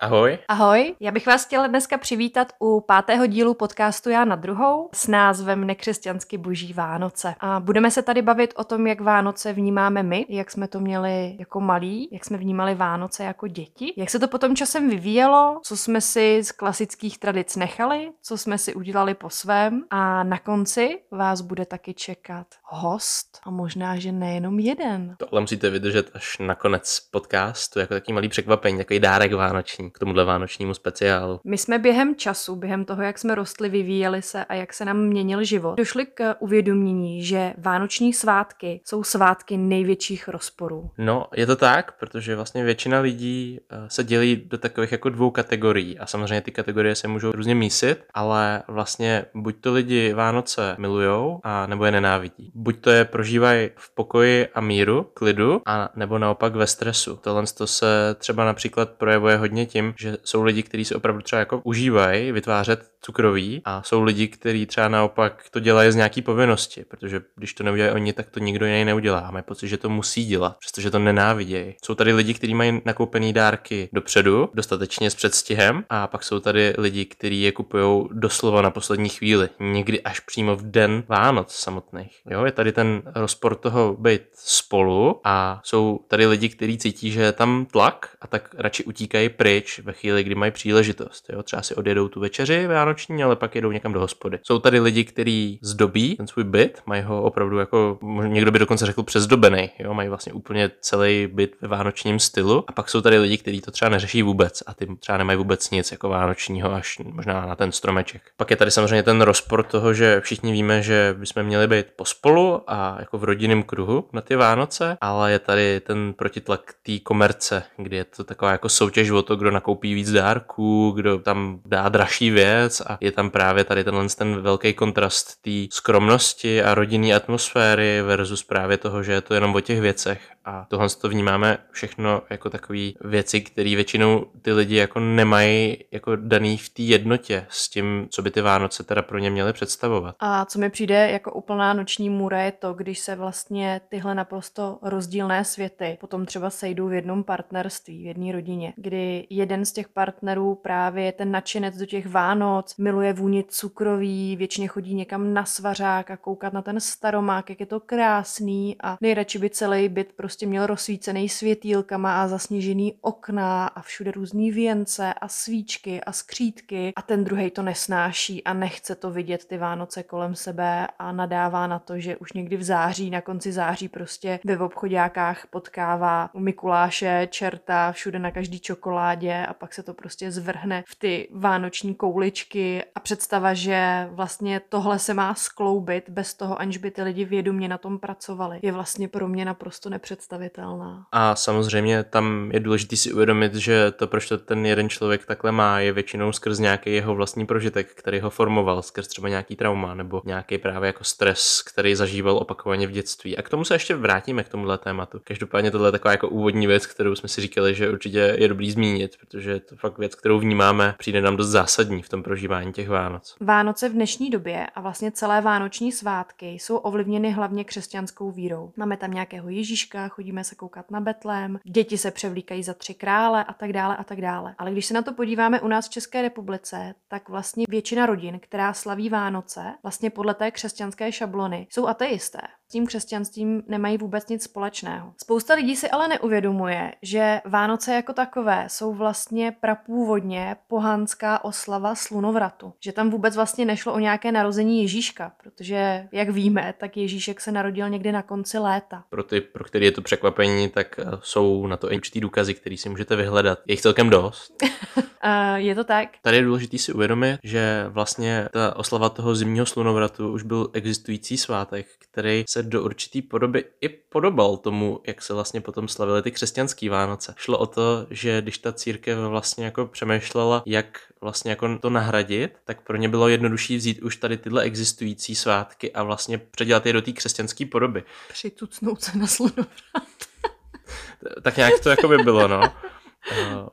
Ahoj. Ahoj, já bych vás chtěla dneska přivítat u pátého dílu podcastu Já na druhou s názvem Nekřesťansky boží Vánoce. A budeme se tady bavit o tom, jak Vánoce vnímáme my, jak jsme to měli jako malí, jak jsme vnímali Vánoce jako děti, jak se to potom časem vyvíjelo, co jsme si z klasických tradic nechali, co jsme si udělali po svém a na konci vás bude taky čekat host a možná, že nejenom jeden. Tohle musíte vydržet až na konec podcastu, jako takový malý překvapení, takový dárek vánoční k tomuhle vánočnímu speciálu. My jsme během času, během toho, jak jsme rostli, vyvíjeli se a jak se nám měnil život, došli k uvědomění, že vánoční svátky jsou svátky největších rozporů. No, je to tak, protože vlastně většina lidí eh, se dělí do takových jako dvou kategorií a samozřejmě ty kategorie se můžou různě mísit, ale vlastně buď to lidi Vánoce milujou a nebo je nenávidí. Buď to je prožívají v pokoji a míru, klidu, a nebo naopak ve stresu. Tohle to se třeba například projevuje hodně tím, že jsou lidi, kteří se opravdu třeba jako užívají vytvářet cukroví a jsou lidi, kteří třeba naopak to dělají z nějaký povinnosti, protože když to neudělají oni, tak to nikdo jiný neudělá. Mají pocit, že to musí dělat, přestože to nenávidějí. Jsou tady lidi, kteří mají nakoupený dárky dopředu, dostatečně s předstihem, a pak jsou tady lidi, kteří je kupují doslova na poslední chvíli, někdy až přímo v den Vánoc samotných. Jo, je tady ten rozpor toho být spolu a jsou tady lidi, kteří cítí, že je tam tlak a tak radši utíkají pryč ve chvíli, kdy mají příležitost. Jo, třeba si odjedou tu večeři vánoční, ale pak jedou někam do hospody. Jsou tady lidi, kteří zdobí ten svůj byt, mají ho opravdu jako, někdo by dokonce řekl přezdobený, jo, mají vlastně úplně celý byt ve vánočním stylu. A pak jsou tady lidi, kteří to třeba neřeší vůbec a ty třeba nemají vůbec nic jako vánočního, až možná na ten stromeček. Pak je tady samozřejmě ten rozpor toho, že všichni víme, že bychom měli být pospolu a jako v rodinném kruhu na ty Vánoce, ale je tady ten protitlak té komerce, kdy je to taková jako soutěž o to, kdo nakoupí víc dárků, kdo tam dá dražší věc a je tam právě tady tenhle ten velký kontrast té skromnosti a rodinné atmosféry versus právě toho, že je to jenom o těch věcech a tohle to vnímáme všechno jako takové věci, které většinou ty lidi jako nemají jako daný v té jednotě s tím, co by ty Vánoce teda pro ně měly představovat. A co mi přijde jako úplná noční můra je to, když se vlastně tyhle naprosto rozdílné světy potom třeba sejdou v jednom partnerství, v jedné rodině, kdy jeden z těch partnerů právě je ten nadšenec do těch Vánoc, miluje vůni cukroví, většině chodí někam na svařák a koukat na ten staromák, jak je to krásný a nejradši by celý byt prostě měl rozsvícený světýlkama a zasněžený okna a všude různý věnce a svíčky a skřítky. A ten druhý to nesnáší a nechce to vidět ty Vánoce kolem sebe a nadává na to, že už někdy v září, na konci září prostě ve obchodákách potkává u Mikuláše, čerta, všude na každý čokoládě a pak se to prostě zvrhne v ty vánoční kouličky. A představa, že vlastně tohle se má skloubit bez toho, aniž by ty lidi vědomě na tom pracovali, je vlastně pro mě naprosto nepředstavitelná. A samozřejmě tam je důležité si uvědomit, že to, proč to ten jeden člověk takhle má, je většinou skrz nějaký jeho vlastní prožitek, který ho formoval, skrz třeba nějaký trauma nebo nějaký právě jako stres, který zažíval opakovaně v dětství. A k tomu se ještě vrátíme k tomuhle tématu. Každopádně tohle je taková jako úvodní věc, kterou jsme si říkali, že určitě je dobrý zmínit, protože je to fakt věc, kterou vnímáme, přijde nám dost zásadní v tom prožívání těch Vánoc. Vánoce v dnešní době a vlastně celé vánoční svátky jsou ovlivněny hlavně křesťanskou vírou. Máme tam nějakého Ježíška, chodíme se koukat na Betlém, děti se převlíkají za tři krále a tak dále a tak dále. Ale když se na to podíváme u nás v České republice, tak vlastně většina rodin, která slaví Vánoce, vlastně podle té křesťanské šablony, jsou ateisté. S tím křesťanstvím nemají vůbec nic společného. Spousta lidí si ale neuvědomuje, že Vánoce jako takové jsou vlastně prapůvodně pohanská oslava slunovratu. Že tam vůbec vlastně nešlo o nějaké narození Ježíška, protože, jak víme, tak Ježíšek se narodil někdy na konci léta. Pro ty, pro který je to překvapení, tak eh, jsou na to i určitý důkazy, který si můžete vyhledat. Je jich celkem dost. Uh, je to tak? Tady je důležité si uvědomit, že vlastně ta oslava toho zimního slunovratu už byl existující svátek, který se do určitý podoby i podobal tomu, jak se vlastně potom slavily ty křesťanské Vánoce. Šlo o to, že když ta církev vlastně jako přemýšlela, jak vlastně jako to nahradit, tak pro ně bylo jednodušší vzít už tady tyhle existující svátky a vlastně předělat je do té křesťanské podoby. Přitucnout se na slunovrat. tak nějak to jako by bylo, no. Uh,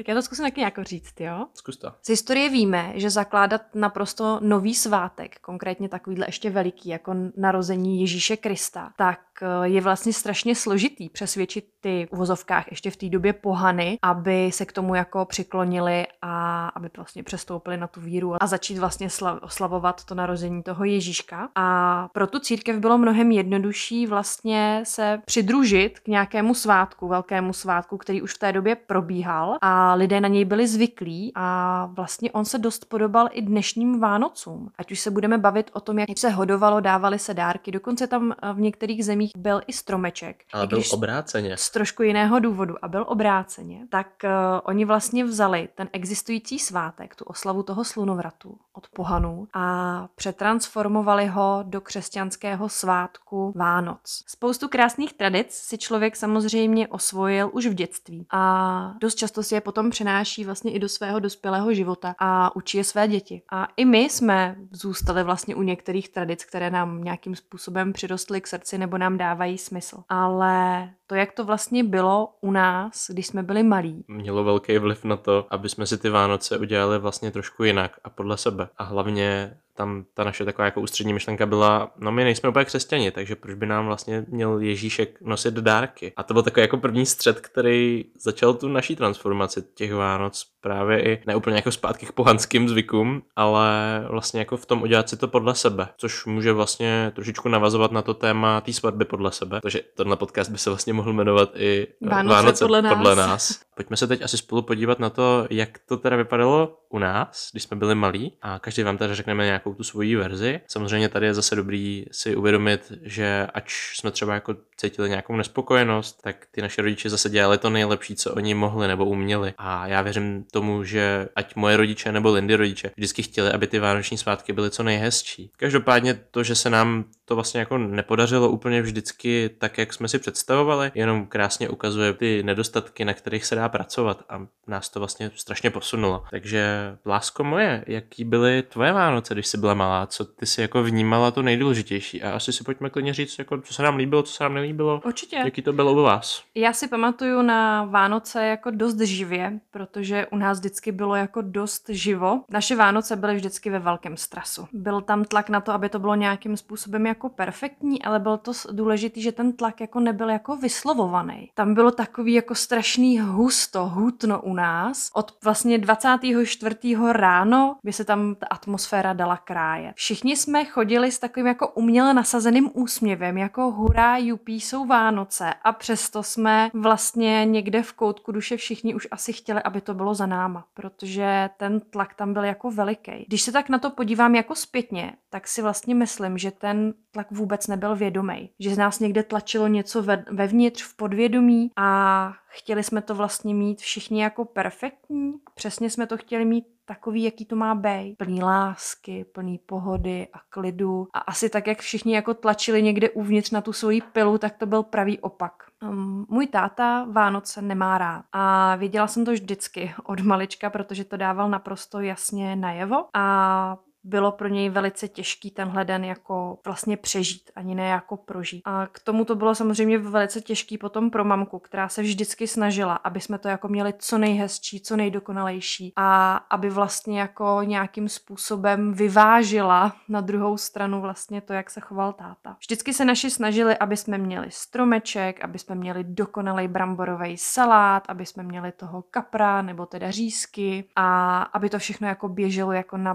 tak já to zkusím taky nějak říct, jo? Zkus to. Z historie víme, že zakládat naprosto nový svátek, konkrétně takovýhle ještě veliký, jako narození Ježíše Krista, tak eh, je vlastně strašně složitý přesvědčit ty uvozovkách ještě v té době pohany, aby se k tomu jako přiklonili a aby vlastně přestoupili na tu víru a začít vlastně oslavovat to narození toho Ježíška. A pro tu církev bylo mnohem jednodušší vlastně se přidružit k nějakému svátku, velkému svátku, který už v té době probíhal a lidé na něj byli zvyklí a vlastně on se dost podobal i dnešním Vánocům. Ať už se budeme bavit o tom, jak se hodovalo, dávali se dárky, dokonce tam eh, v některých zemích byl i stromeček. Ale byl obráceně. Z trošku jiného důvodu a byl obráceně, tak uh, oni vlastně vzali ten existující svátek, tu oslavu toho slunovratu od pohanů a přetransformovali ho do křesťanského svátku Vánoc. Spoustu krásných tradic si člověk samozřejmě osvojil už v dětství a dost často si je potom přenáší vlastně i do svého dospělého života a učí je své děti. A i my jsme zůstali vlastně u některých tradic, které nám nějakým způsobem přirostly k srdci nebo nám dávají smysl. Ale to, jak to vlastně bylo u nás, když jsme byli malí. Mělo velký vliv na to, aby jsme si ty Vánoce udělali vlastně trošku jinak a podle sebe. A hlavně tam ta naše taková jako ústřední myšlenka byla, no my nejsme úplně křesťani, takže proč by nám vlastně měl Ježíšek nosit dárky. A to byl takový jako první střed, který začal tu naší transformaci těch Vánoc právě i neúplně jako zpátky k pohanským zvykům, ale vlastně jako v tom udělat si to podle sebe, což může vlastně trošičku navazovat na to téma té svatby podle sebe. Takže tenhle podcast by se vlastně mohl jmenovat i Vánoce, Vánoce podle, nás. podle nás. Pojďme se teď asi spolu podívat na to, jak to teda vypadalo u nás, když jsme byli malí a každý vám tady řekneme nějakou tu svoji verzi. Samozřejmě tady je zase dobrý si uvědomit, že ač jsme třeba jako cítili nějakou nespokojenost, tak ty naše rodiče zase dělali to nejlepší, co oni mohli nebo uměli. A já věřím tomu, že ať moje rodiče nebo Lindy rodiče vždycky chtěli, aby ty vánoční svátky byly co nejhezčí. Každopádně to, že se nám to vlastně jako nepodařilo úplně vždycky tak, jak jsme si představovali, jenom krásně ukazuje ty nedostatky, na kterých se dá pracovat a nás to vlastně strašně posunulo. Takže lásko moje, jaký byly tvoje Vánoce, když jsi byla malá, co ty si jako vnímala to nejdůležitější a asi si pojďme klidně říct, jako, co se nám líbilo, co se nám nelíbilo. Určitě. Jaký to bylo u vás? Já si pamatuju na Vánoce jako dost živě, protože u nás vždycky bylo jako dost živo. Naše Vánoce byly vždycky ve velkém stresu. Byl tam tlak na to, aby to bylo nějakým způsobem jako perfektní, ale byl to důležitý, že ten tlak jako nebyl jako vyslovovaný. Tam bylo takový jako strašný husto, hutno u nás. Od vlastně 24. ráno by se tam ta atmosféra dala krájet. Všichni jsme chodili s takovým jako uměle nasazeným úsměvem, jako hurá, jupí, jsou Vánoce a přesto jsme vlastně někde v koutku duše všichni už asi chtěli, aby to bylo za náma, protože ten tlak tam byl jako veliký. Když se tak na to podívám jako zpětně, tak si vlastně myslím, že ten tlak vůbec nebyl vědomý. Že z nás někde tlačilo něco ve, vevnitř, v podvědomí a chtěli jsme to vlastně mít všichni jako perfektní. Přesně jsme to chtěli mít takový, jaký to má být. Plný lásky, plný pohody a klidu. A asi tak, jak všichni jako tlačili někde uvnitř na tu svoji pilu, tak to byl pravý opak. Um, můj táta Vánoce nemá rád a věděla jsem to vždycky od malička, protože to dával naprosto jasně najevo a bylo pro něj velice těžký tenhle den jako vlastně přežít, ani ne jako prožít. A k tomu to bylo samozřejmě velice těžký potom pro mamku, která se vždycky snažila, aby jsme to jako měli co nejhezčí, co nejdokonalejší a aby vlastně jako nějakým způsobem vyvážila na druhou stranu vlastně to, jak se choval táta. Vždycky se naši snažili, aby jsme měli stromeček, aby jsme měli dokonalý bramborový salát, aby jsme měli toho kapra nebo teda řízky a aby to všechno jako běželo jako na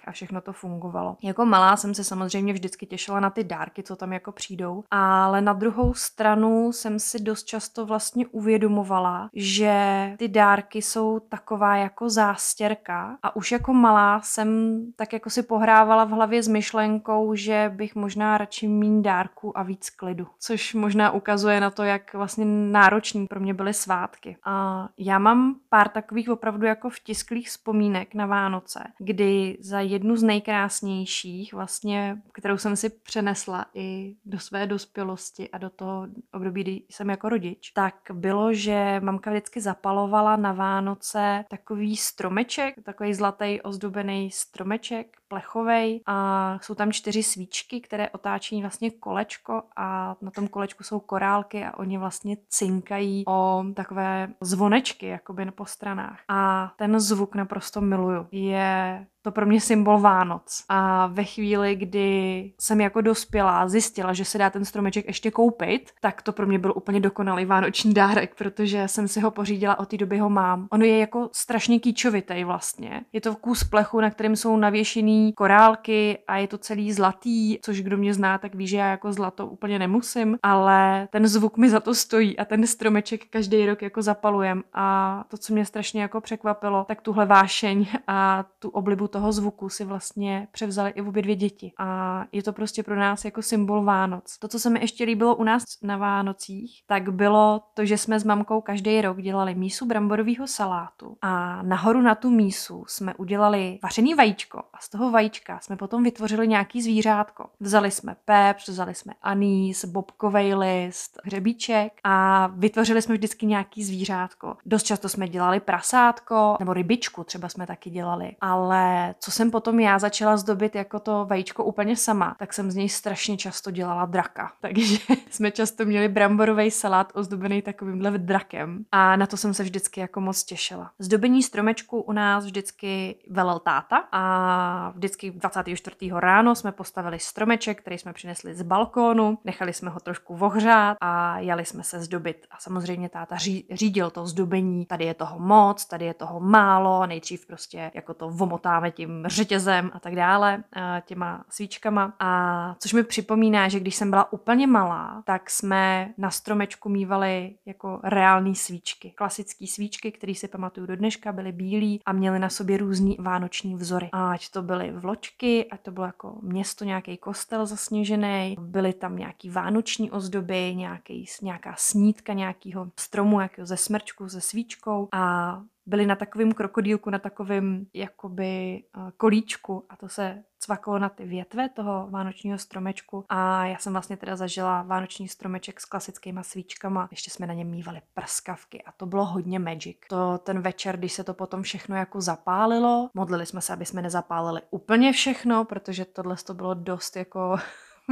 brátkách a všechno to fungovalo. Jako malá jsem se samozřejmě vždycky těšila na ty dárky, co tam jako přijdou, ale na druhou stranu jsem si dost často vlastně uvědomovala, že ty dárky jsou taková jako zástěrka a už jako malá jsem tak jako si pohrávala v hlavě s myšlenkou, že bych možná radši mín dárku a víc klidu, což možná ukazuje na to, jak vlastně náročný pro mě byly svátky. A já mám pár takových opravdu jako vtisklých vzpomínek na Vánoce, kdy za jednu z nejkrásnějších, vlastně, kterou jsem si přenesla i do své dospělosti a do toho období, kdy jsem jako rodič, tak bylo, že mamka vždycky zapalovala na Vánoce takový stromeček, takový zlatý ozdobený stromeček, plechovej a jsou tam čtyři svíčky, které otáčí vlastně kolečko a na tom kolečku jsou korálky a oni vlastně cinkají o takové zvonečky jakoby po stranách. A ten zvuk naprosto miluju. Je to pro mě symbol Vánoc. A ve chvíli, kdy jsem jako dospělá zjistila, že se dá ten stromeček ještě koupit, tak to pro mě byl úplně dokonalý vánoční dárek, protože jsem si ho pořídila, od té doby ho mám. Ono je jako strašně kýčovitý vlastně. Je to kus plechu, na kterém jsou navěšený korálky a je to celý zlatý, což kdo mě zná, tak ví, že já jako zlato úplně nemusím, ale ten zvuk mi za to stojí a ten stromeček každý rok jako zapalujem a to, co mě strašně jako překvapilo, tak tuhle vášeň a tu oblibu toho zvuku si vlastně převzali i obě dvě děti. A je to prostě pro nás jako symbol Vánoc. To, co se mi ještě líbilo u nás na Vánocích, tak bylo to, že jsme s mamkou každý rok dělali mísu bramborového salátu a nahoru na tu mísu jsme udělali vařený vajíčko a z toho vajíčka jsme potom vytvořili nějaký zvířátko. Vzali jsme pepř, vzali jsme anýs, bobkovej list, hřebíček a vytvořili jsme vždycky nějaký zvířátko. Dost často jsme dělali prasátko nebo rybičku třeba jsme taky dělali, ale co jsem potom já začala zdobit jako to vajíčko úplně sama, tak jsem z něj strašně často dělala draka. Takže jsme často měli bramborový salát ozdobený takovýmhle drakem a na to jsem se vždycky jako moc těšila. Zdobení stromečku u nás vždycky velel táta a vždycky 24. ráno jsme postavili stromeček, který jsme přinesli z balkónu, nechali jsme ho trošku vohřát a jeli jsme se zdobit. A samozřejmě táta řídil to zdobení, tady je toho moc, tady je toho málo, nejdřív prostě jako to vomotáme tím řetězem a tak dále, těma svíčkama. A což mi připomíná, že když jsem byla úplně malá, tak jsme na stromečku mývali jako reální svíčky. Klasické svíčky, které si pamatuju do dneška, byly bílé a měly na sobě různý vánoční vzory. Ať to byly vločky, ať to bylo jako město, nějaký kostel zasněžený, byly tam nějaký vánoční ozdoby, nějaký, nějaká snídka nějakého stromu, jako ze smrčku, se svíčkou a byli na takovém krokodýlku, na takovém jakoby eh, kolíčku a to se cvaklo na ty větve toho vánočního stromečku a já jsem vlastně teda zažila vánoční stromeček s klasickýma svíčkama, ještě jsme na něm mývali prskavky a to bylo hodně magic. To ten večer, když se to potom všechno jako zapálilo, modlili jsme se, aby jsme nezapálili úplně všechno, protože tohle to bylo dost jako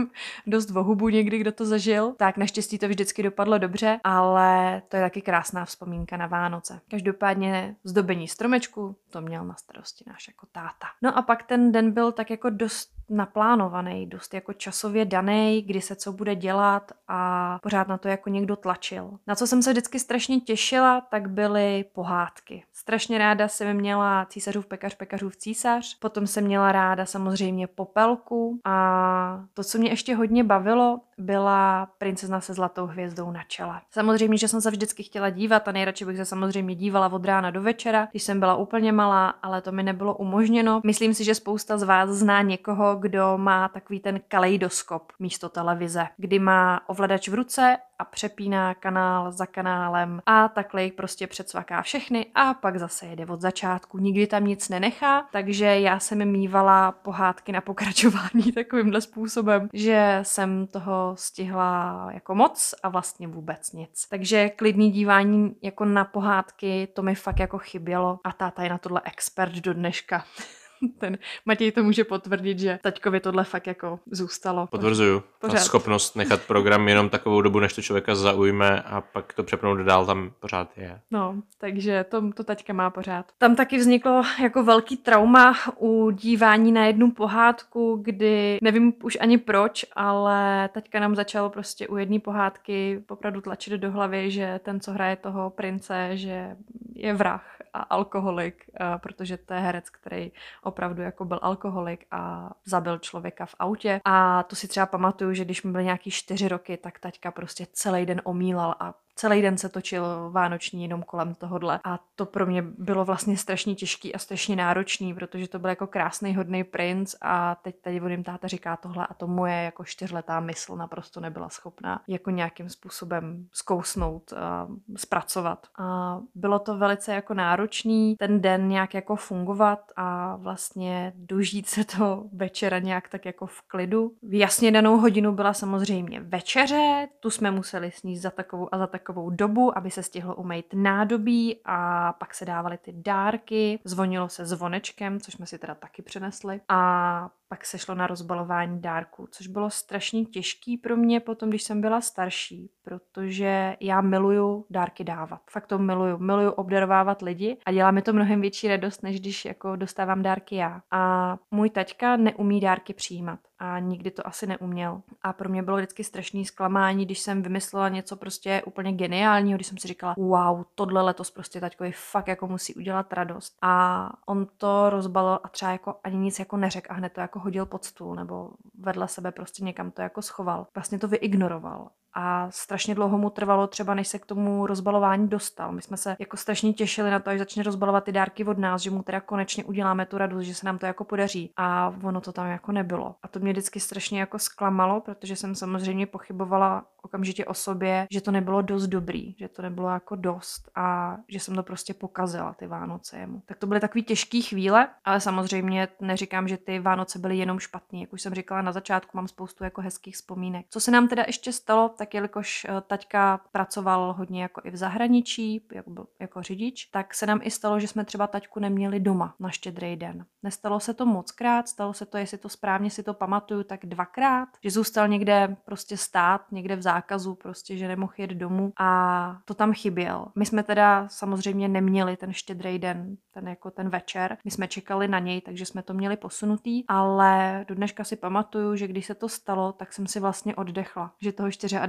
dost vohubu někdy, kdo to zažil. Tak naštěstí to vždycky dopadlo dobře, ale to je taky krásná vzpomínka na Vánoce. Každopádně zdobení stromečku to měl na starosti náš jako táta. No a pak ten den byl tak jako dost naplánovaný, dost jako časově daný, kdy se co bude dělat a pořád na to jako někdo tlačil. Na co jsem se vždycky strašně těšila, tak byly pohádky. Strašně ráda jsem měla císařův pekař, pekařův císař, potom jsem měla ráda samozřejmě popelku a to, co mě ještě hodně bavilo, byla princezna se zlatou hvězdou na čele. Samozřejmě, že jsem se vždycky chtěla dívat a nejradši bych se samozřejmě dívala od rána do večera, když jsem byla úplně malá, ale to mi nebylo umožněno. Myslím si, že spousta z vás zná někoho, kdo má takový ten kaleidoskop místo televize, kdy má ovladač v ruce a přepíná kanál za kanálem a takhle jich prostě předsvaká všechny a pak zase jede od začátku. Nikdy tam nic nenechá, takže já jsem mývala pohádky na pokračování takovýmhle způsobem, že jsem toho stihla jako moc a vlastně vůbec nic. Takže klidný dívání jako na pohádky, to mi fakt jako chybělo a táta je na tohle expert do dneška. ten Matěj to může potvrdit, že taťkovi tohle fakt jako zůstalo. Potvrzuju. Pořád. Ta schopnost nechat program jenom takovou dobu, než to člověka zaujme a pak to přepnout dál, tam pořád je. No, takže to, to taťka má pořád. Tam taky vzniklo jako velký trauma u dívání na jednu pohádku, kdy nevím už ani proč, ale taťka nám začal prostě u jedné pohádky opravdu tlačit do hlavy, že ten, co hraje toho prince, že je vrah a alkoholik, protože to je herec, který opravdu jako byl alkoholik a zabil člověka v autě. A to si třeba pamatuju, že když mi byly nějaký čtyři roky, tak taťka prostě celý den omílal a celý den se točil vánoční jenom kolem tohohle. A to pro mě bylo vlastně strašně těžký a strašně náročný, protože to byl jako krásný, hodný princ a teď tady vodím táta říká tohle a to moje jako čtyřletá mysl naprosto nebyla schopná jako nějakým způsobem zkousnout a zpracovat. A bylo to velice jako náročný ten den nějak jako fungovat a vlastně dožít se to večera nějak tak jako v klidu. V jasně danou hodinu byla samozřejmě večeře, tu jsme museli sníst za takovou a za takovou takovou dobu, aby se stihlo umýt nádobí a pak se dávaly ty dárky, zvonilo se zvonečkem, což jsme si teda taky přenesli a pak se šlo na rozbalování dárků, což bylo strašně těžký pro mě potom, když jsem byla starší, protože já miluju dárky dávat. Fakt to miluju. Miluju obdarovávat lidi a dělá mi to mnohem větší radost, než když jako dostávám dárky já. A můj taťka neumí dárky přijímat a nikdy to asi neuměl. A pro mě bylo vždycky strašný zklamání, když jsem vymyslela něco prostě úplně geniálního, když jsem si říkala, wow, tohle letos prostě taťkovi fakt jako musí udělat radost. A on to rozbalil a třeba jako ani nic jako neřekl a hned to jako hodil pod stůl nebo vedle sebe prostě někam to jako schoval. Vlastně to vyignoroval a strašně dlouho mu trvalo třeba, než se k tomu rozbalování dostal. My jsme se jako strašně těšili na to, až začne rozbalovat ty dárky od nás, že mu teda konečně uděláme tu radost, že se nám to jako podaří. A ono to tam jako nebylo. A to mě vždycky strašně jako zklamalo, protože jsem samozřejmě pochybovala okamžitě o sobě, že to nebylo dost dobrý, že to nebylo jako dost a že jsem to prostě pokazila ty Vánoce jemu. Tak to byly takové těžké chvíle, ale samozřejmě neříkám, že ty Vánoce byly jenom špatný. Jak už jsem říkala na začátku, mám spoustu jako hezkých vzpomínek. Co se nám teda ještě stalo, tak jelikož eh, taťka pracoval hodně jako i v zahraničí, jako, byl, jako řidič, tak se nám i stalo, že jsme třeba taťku neměli doma na štědrý den. Nestalo se to moc krát, stalo se to, jestli to správně si to pamatuju, tak dvakrát, že zůstal někde prostě stát, někde v zákazu, prostě, že nemohl jít domů a to tam chyběl. My jsme teda samozřejmě neměli ten štědrý den, ten jako ten večer. My jsme čekali na něj, takže jsme to měli posunutý, ale do dneška si pamatuju, že když se to stalo, tak jsem si vlastně oddechla, že toho 24.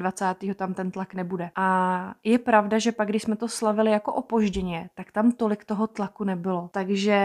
tam ten tlak nebude. A je pravda, že pak, když jsme to slavili jako opožděně, tak tam tolik toho tlaku nebylo. Takže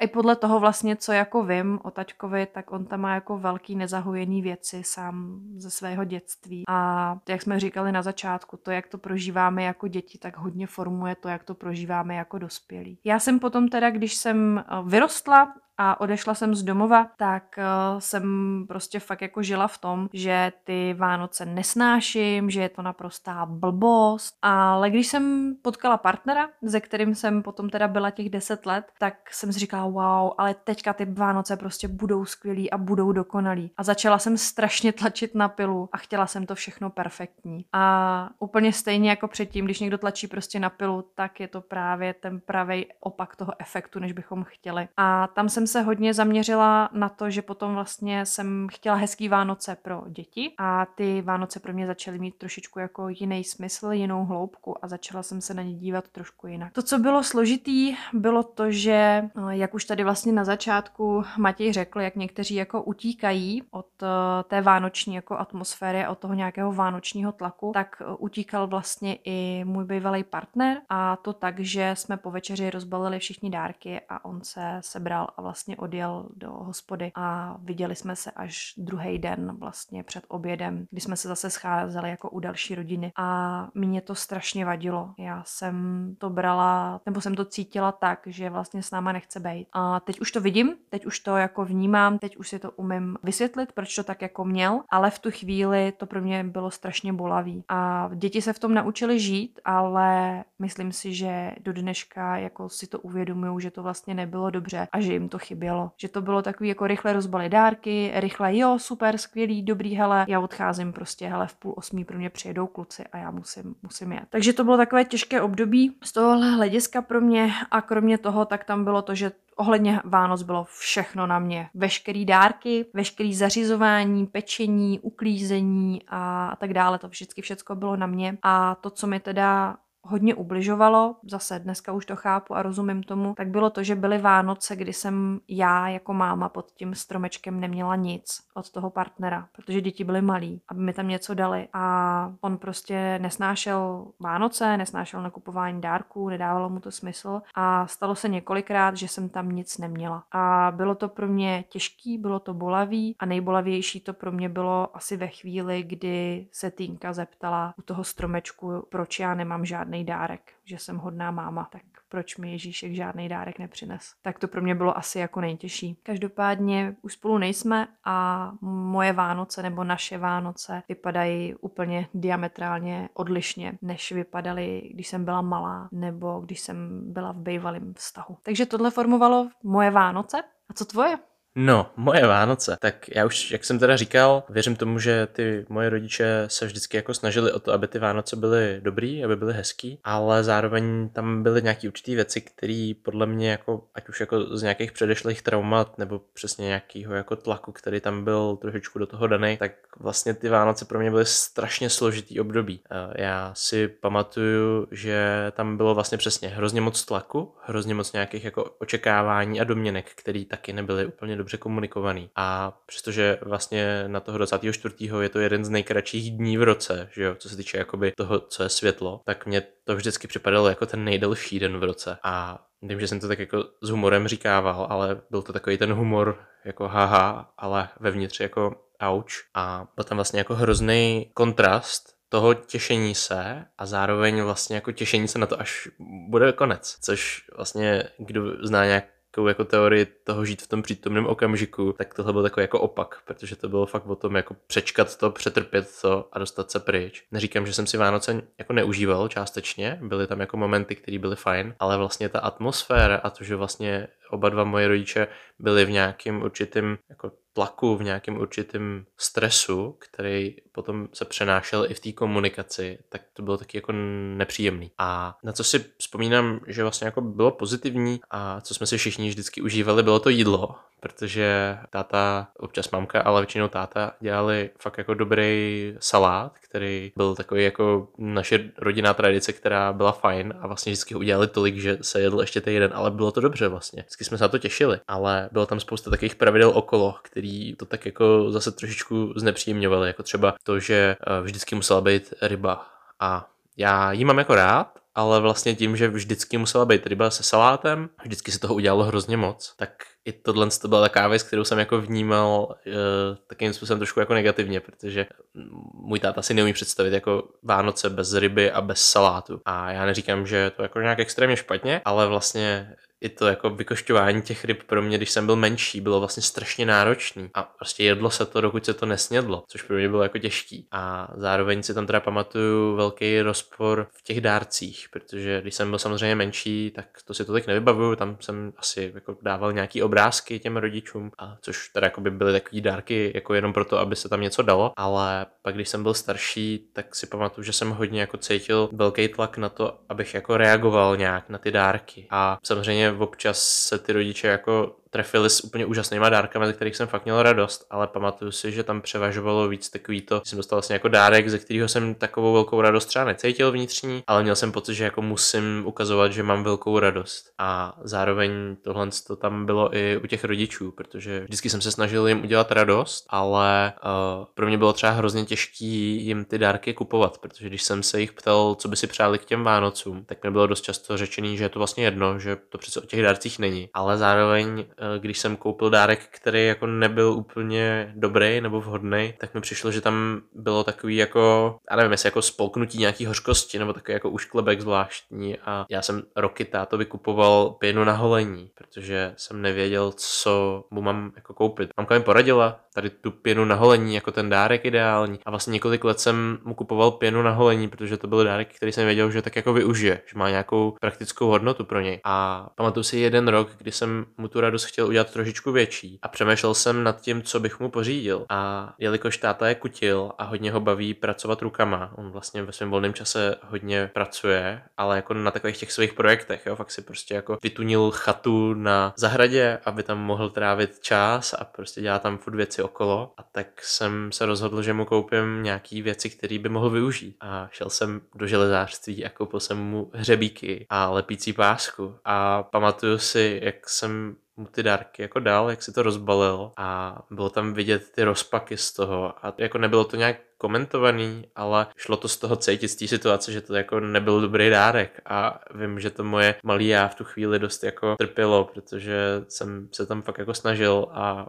i podle toho vlastně, co jako vím o taťkovi, tak on tam má jako velký nezahojený věci sám ze svého dětství. A jak jsme říkali na začátku, to, jak to prožíváme jako děti, tak hodně formuje to, jak to prožíváme jako dospělí. Já jsem potom teda, když jsem eh, vyrostla a odešla jsem z domova, tak uh, jsem prostě fakt jako žila v tom, že ty Vánoce nesnáším, že je to naprostá blbost. Ale když jsem potkala partnera, ze kterým jsem potom teda byla těch deset let, tak jsem si říkala, wow, ale teďka ty Vánoce prostě budou skvělý a budou dokonalý. A začala jsem strašně tlačit na pilu a chtěla jsem to všechno perfektní. A úplně stejně jako předtím, když někdo tlačí prostě na pilu, tak je to právě ten pravý opak toho efektu, než bychom chtěli. A tam jsem se hodně zaměřila na to, že potom vlastně jsem chtěla hezký Vánoce pro děti a ty Vánoce pro mě začaly mít trošičku jako jiný smysl, jinou hloubku a začala jsem se na ně dívat trošku jinak. To, co bylo složitý, bylo to, že no, jak už tady vlastně na začátku Matěj řekl, jak někteří jako utíkají od eh, té vánoční jako atmosféry, od toho nějakého vánočního tlaku, tak eh, utíkal vlastně i můj bývalý partner a to tak, že jsme po večeři rozbalili všichni dárky a on se sebral a vlastně vlastně odjel do hospody a viděli jsme se až druhý den vlastně před obědem, kdy jsme se zase scházeli jako u další rodiny a mě to strašně vadilo. Já jsem to brala, nebo jsem to cítila tak, že vlastně s náma nechce být. A teď už to vidím, teď už to jako vnímám, teď už si to umím vysvětlit, proč to tak jako měl, ale v tu chvíli to pro mě bylo strašně bolavý. A děti se v tom naučili žít, ale myslím si, že do dneška jako si to uvědomují, že to vlastně nebylo dobře a že jim to chybělo. Že to bylo takový jako rychle rozbaly dárky, rychle jo, super, skvělý, dobrý, hele, já odcházím prostě, hele, v půl osmí pro mě přijedou kluci a já musím, musím jet. Takže to bylo takové těžké období z tohohle hlediska pro mě a kromě toho, tak tam bylo to, že ohledně Vánoc bylo všechno na mě. Veškerý dárky, veškerý zařizování, pečení, uklízení a, a tak dále. To vždycky všechno bylo na mě. A to, co mi teda hodně ubližovalo, zase dneska už to chápu a rozumím tomu, tak bylo to, že byly Vánoce, kdy jsem já jako máma pod tím stromečkem neměla nic od toho partnera, protože děti byly malí, aby mi tam něco dali a on prostě nesnášel Vánoce, nesnášel nakupování dárků, nedávalo mu to smysl a stalo se několikrát, že jsem tam nic neměla. A bylo to pro mě těžký, bylo to bolavý a nejbolavější to pro mě bylo asi ve chvíli, kdy se Týnka zeptala u toho stromečku, proč já nemám žádný žádný dárek, že jsem hodná máma, tak proč mi Ježíšek žádný dárek nepřines. Tak to pro mě bylo asi jako nejtěžší. Každopádně už spolu nejsme a moje Vánoce nebo naše Vánoce vypadají úplně diametrálně odlišně, než vypadaly, když jsem byla malá nebo když jsem byla v bývalém vztahu. Takže tohle formovalo moje Vánoce. A co tvoje? No, moje Vánoce. Tak já už, jak jsem teda říkal, věřím tomu, že ty moje rodiče se vždycky jako snažili o to, aby ty Vánoce byly dobrý, aby byly hezký, ale zároveň tam byly nějaké určité věci, které podle mě jako, ať už jako z nějakých předešlých traumat nebo přesně nějakého jako tlaku, který tam byl trošičku do toho daný, tak vlastně ty Vánoce pro mě byly strašně složitý období. Já si pamatuju, že tam bylo vlastně přesně hrozně moc tlaku, hrozně moc nějakých jako očekávání a domněnek, které taky nebyly úplně dobře komunikovaný. A přestože vlastně na toho 24. je to jeden z nejkratších dní v roce, že jo, co se týče jakoby toho, co je světlo, tak mě to vždycky připadalo jako ten nejdelší den v roce. A Vím, že jsem to tak jako s humorem říkával, ale byl to takový ten humor jako haha, ale vevnitř jako auč. A byl tam vlastně jako hrozný kontrast toho těšení se a zároveň vlastně jako těšení se na to, až bude konec. Což vlastně, kdo zná nějak takovou jako teorii toho žít v tom přítomném okamžiku, tak tohle byl takový jako opak, protože to bylo fakt o tom jako přečkat to, přetrpět to a dostat se pryč. Neříkám, že jsem si Vánoce jako neužíval částečně, byly tam jako momenty, které byly fajn, ale vlastně ta atmosféra a to, že vlastně oba dva moje rodiče byli v nějakém určitém jako tlaku, v nějakém určitém stresu, který potom se přenášel i v té komunikaci, tak to bylo taky jako nepříjemný. A na co si vzpomínám, že vlastně jako bylo pozitivní a co jsme si všichni vždycky užívali, bylo to jídlo, protože táta, občas mamka, ale většinou táta dělali fakt jako dobrý salát, který byl takový jako naše rodinná tradice, která byla fajn a vlastně vždycky udělali tolik, že se jedl ještě ten jeden, ale bylo to dobře vlastně. Vždycky jsme se na to těšili, ale bylo tam spousta takových pravidel okolo, který to tak jako zase trošičku znepříjemňovaly, jako třeba to, že eh, vždycky musela být ryba a já ji mám jako rád, ale vlastně tím, že vždycky musela být ryba se salátem, vždycky se toho udělalo hrozně moc, tak i tohle to byla taková věc, kterou jsem jako vnímal uh, takým způsobem trošku jako negativně, protože můj táta si neumí představit jako Vánoce bez ryby a bez salátu. A já neříkám, že je to jako nějak extrémně špatně, ale vlastně i to jako vykošťování těch ryb pro mě, když jsem byl menší, bylo vlastně strašně náročný a prostě jedlo se to, dokud se to nesnědlo, což pro mě bylo jako těžký. A zároveň si tam teda pamatuju velký rozpor v těch dárcích, protože když jsem byl samozřejmě menší, tak to si to tak nevybavuju, tam jsem asi jako dával nějaký obrázky těm rodičům, a což teda jako by byly takové dárky jako jenom proto, aby se tam něco dalo, ale pak když jsem byl starší, tak si pamatuju, že jsem hodně jako cítil velký tlak na to, abych jako reagoval nějak na ty dárky. A samozřejmě občas se ty rodiče jako trefili s úplně úžasnýma dárkami, ze kterých jsem fakt měl radost, ale pamatuju si, že tam převažovalo víc takový to, jsem dostal vlastně jako dárek, ze kterého jsem takovou velkou radost třeba necítil vnitřní, ale měl jsem pocit, že jako musím ukazovat, že mám velkou radost. A zároveň tohle to tam bylo i u těch rodičů, protože vždycky jsem se snažil jim udělat radost, ale uh, pro mě bylo třeba hrozně těžký jim ty dárky kupovat, protože když jsem se jich ptal, co by si přáli k těm Vánocům, tak mi bylo dost často řečený, že je to vlastně jedno, že to přece o těch dárcích není. Ale zároveň když jsem koupil dárek, který jako nebyl úplně dobrý nebo vhodný, tak mi přišlo, že tam bylo takový jako, já nevím, jestli jako spolknutí nějaký hořkosti nebo takový jako ušklebek zvláštní a já jsem roky táto vykupoval pěnu na holení, protože jsem nevěděl, co mu mám jako koupit. Mamka mi poradila, tady tu pěnu na holení jako ten dárek ideální a vlastně několik let jsem mu kupoval pěnu na holení, protože to byl dárek, který jsem věděl, že tak jako využije, že má nějakou praktickou hodnotu pro něj. A pamatuju si jeden rok, kdy jsem mu tu radost chtěl udělat trošičku větší a přemýšlel jsem nad tím, co bych mu pořídil. A jelikož táta je kutil a hodně ho baví pracovat rukama, on vlastně ve svém volném čase hodně pracuje, ale jako na takových těch svých projektech, jo, fakt si prostě jako vytunil chatu na zahradě, aby tam mohl trávit čas a prostě dělá tam furt věci okolo. A tak jsem se rozhodl, že mu koupím nějaký věci, které by mohl využít. A šel jsem do železářství a koupil jsem mu hřebíky a lepící pásku. A pamatuju si, jak jsem mu ty dárky jako dal, jak si to rozbalil a bylo tam vidět ty rozpaky z toho a jako nebylo to nějak komentovaný, ale šlo to z toho cítit z té situace, že to jako nebyl dobrý dárek. A vím, že to moje malý já v tu chvíli dost jako trpělo, protože jsem se tam fakt jako snažil a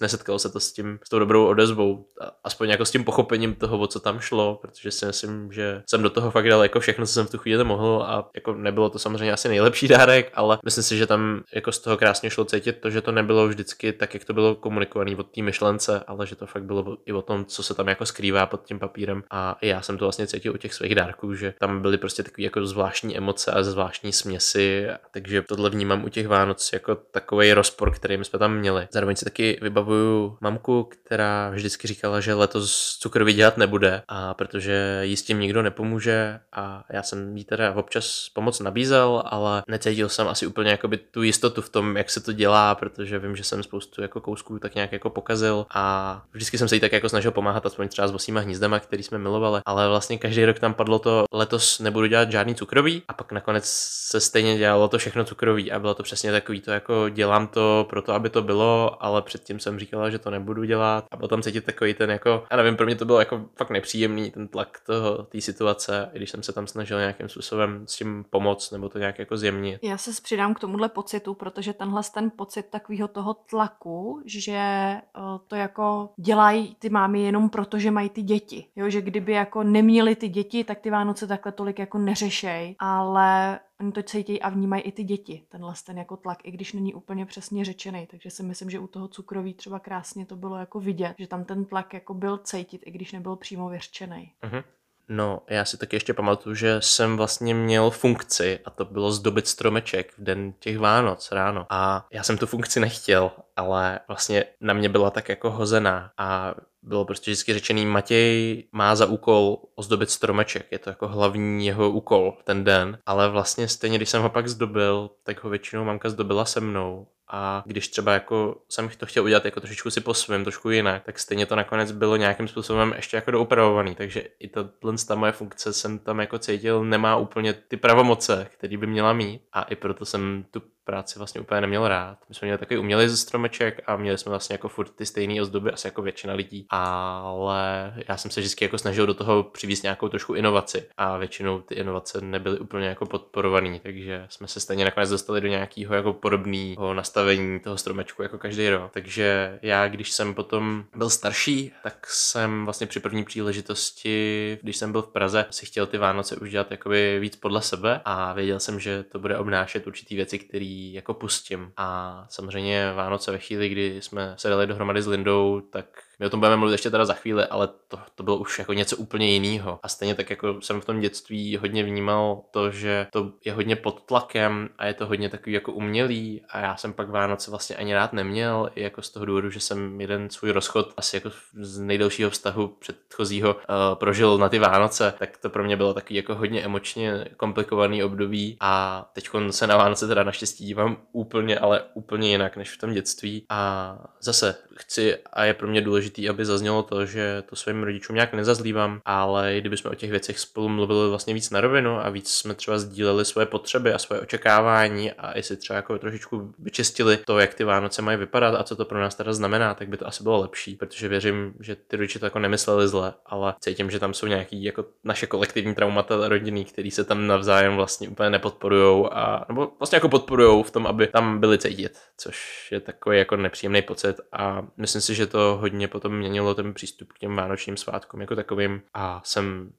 nesetkal se to s tím, s tou dobrou odezvou, aspoň jako s tím pochopením toho, o co tam šlo, protože si myslím, že jsem do toho fakt dal jako všechno, co jsem v tu chvíli mohl a jako nebylo to samozřejmě asi nejlepší dárek, ale myslím si, že tam jako z toho krásně šlo cítit to, že to nebylo vždycky tak, jak to bylo komunikované od té myšlence, ale že to fakt bylo i o tom, co se tam jako skrývá pod tím papírem a já jsem to vlastně cítil u těch svých dárků, že tam byly prostě takové jako zvláštní emoce a zvláštní směsi, takže tohle vnímám u těch Vánoc jako takový rozpor, který my jsme tam měli. Zároveň si taky vybavuju mamku, která vždycky říkala, že letos cukroví dělat nebude a protože jí s tím nikdo nepomůže a já jsem jí teda občas pomoc nabízel, ale necítil jsem asi úplně jakoby tu jistotu v tom, jak se to dělá, protože vím, že jsem spoustu jako kousků tak nějak jako pokazil a vždycky jsem se jí tak jako snažil pomáhat aspoň třeba s vosíma hnízdama, který jsme milovali, ale vlastně každý rok tam padlo to, letos nebudu dělat žádný cukrový a pak nakonec se stejně dělalo to všechno cukrový a bylo to přesně takový to jako dělám to proto, aby to bylo, ale předtím jsem říkala, že to nebudu dělat a potom cítit takový ten jako, já nevím, pro mě to bylo jako fakt nepříjemný ten tlak toho, té situace, i když jsem se tam snažil nějakým způsobem s tím pomoct nebo to nějak jako zjemnit. Já se přidám k tomuhle pocitu, protože tenhle ten pocit takového toho tlaku, že eh, to jako dělají ty mámy jenom proto, že mají ty děti. Jo, že kdyby jako neměli ty děti, tak ty Vánoce takhle tolik jako neřešej, ale oni to cítí a vnímají i ty děti, tenhle ten jako tlak, i když není úplně přesně řečený. Takže si myslím, že u toho cukroví třeba krásně to bylo jako vidět, že tam ten tlak jako byl cítit, i když nebyl přímo vyřčený. Uh-huh. No, já si taky ještě pamatuju, že jsem vlastně měl funkci a to bylo zdobit stromeček v den těch Vánoc ráno. A já jsem tu funkci nechtěl, ale vlastně na mě byla tak jako hozená. A bylo prostě vždycky řečený, Matěj má za úkol ozdobit stromeček, je to jako hlavní jeho úkol ten den, ale vlastně stejně, když jsem ho pak zdobil, tak ho většinou mamka zdobila se mnou a když třeba jako jsem to chtěl udělat jako trošičku si po svém, trošku jinak, tak stejně to nakonec bylo nějakým způsobem ještě jako doupravovaný, takže i ta, ta moje funkce jsem tam jako cítil, nemá úplně ty pravomoce, které by měla mít. A i proto jsem tu práci vlastně úplně neměl rád. My jsme měli takový umělý ze stromeček a měli jsme vlastně jako furt ty stejné ozdoby, asi jako většina lidí, ale já jsem se vždycky jako snažil do toho přivést nějakou trošku inovaci a většinou ty inovace nebyly úplně jako podporované, takže jsme se stejně nakonec dostali do nějakého jako podobného nastavení toho stromečku jako každý rok. Takže já, když jsem potom byl starší, tak jsem vlastně při první příležitosti, když jsem byl v Praze, si chtěl ty Vánoce už dělat jakoby víc podle sebe a věděl jsem, že to bude obnášet určitý věci, které jako pustím. A samozřejmě Vánoce ve chvíli, kdy jsme se dali dohromady s Lindou, tak my o tom budeme mluvit ještě teda za chvíli, ale to, to bylo už jako něco úplně jiného. A stejně tak jako jsem v tom dětství hodně vnímal to, že to je hodně pod tlakem a je to hodně takový jako umělý a já jsem pak Vánoce vlastně ani rád neměl, i jako z toho důvodu, že jsem jeden svůj rozchod asi jako z nejdelšího vztahu předchozího uh, prožil na ty Vánoce, tak to pro mě bylo takový jako hodně emočně komplikovaný období a teď se na Vánoce teda naštěstí dívám úplně, ale úplně jinak než v tom dětství a zase chci a je pro mě důležité důležité, aby zaznělo to, že to svým rodičům nějak nezazlívám, ale kdybychom o těch věcech spolu mluvili vlastně víc na rovinu a víc jsme třeba sdíleli svoje potřeby a svoje očekávání a i si třeba jako trošičku vyčistili to, jak ty Vánoce mají vypadat a co to pro nás teda znamená, tak by to asi bylo lepší, protože věřím, že ty rodiče to jako nemysleli zle, ale cítím, že tam jsou nějaký jako naše kolektivní traumata rodinný, který se tam navzájem vlastně úplně nepodporujou a nebo vlastně jako podporujou v tom, aby tam byli cítit, což je takový jako nepříjemný pocit a myslím si, že to hodně potom měnilo ten přístup k těm vánočním svátkům jako takovým a jsem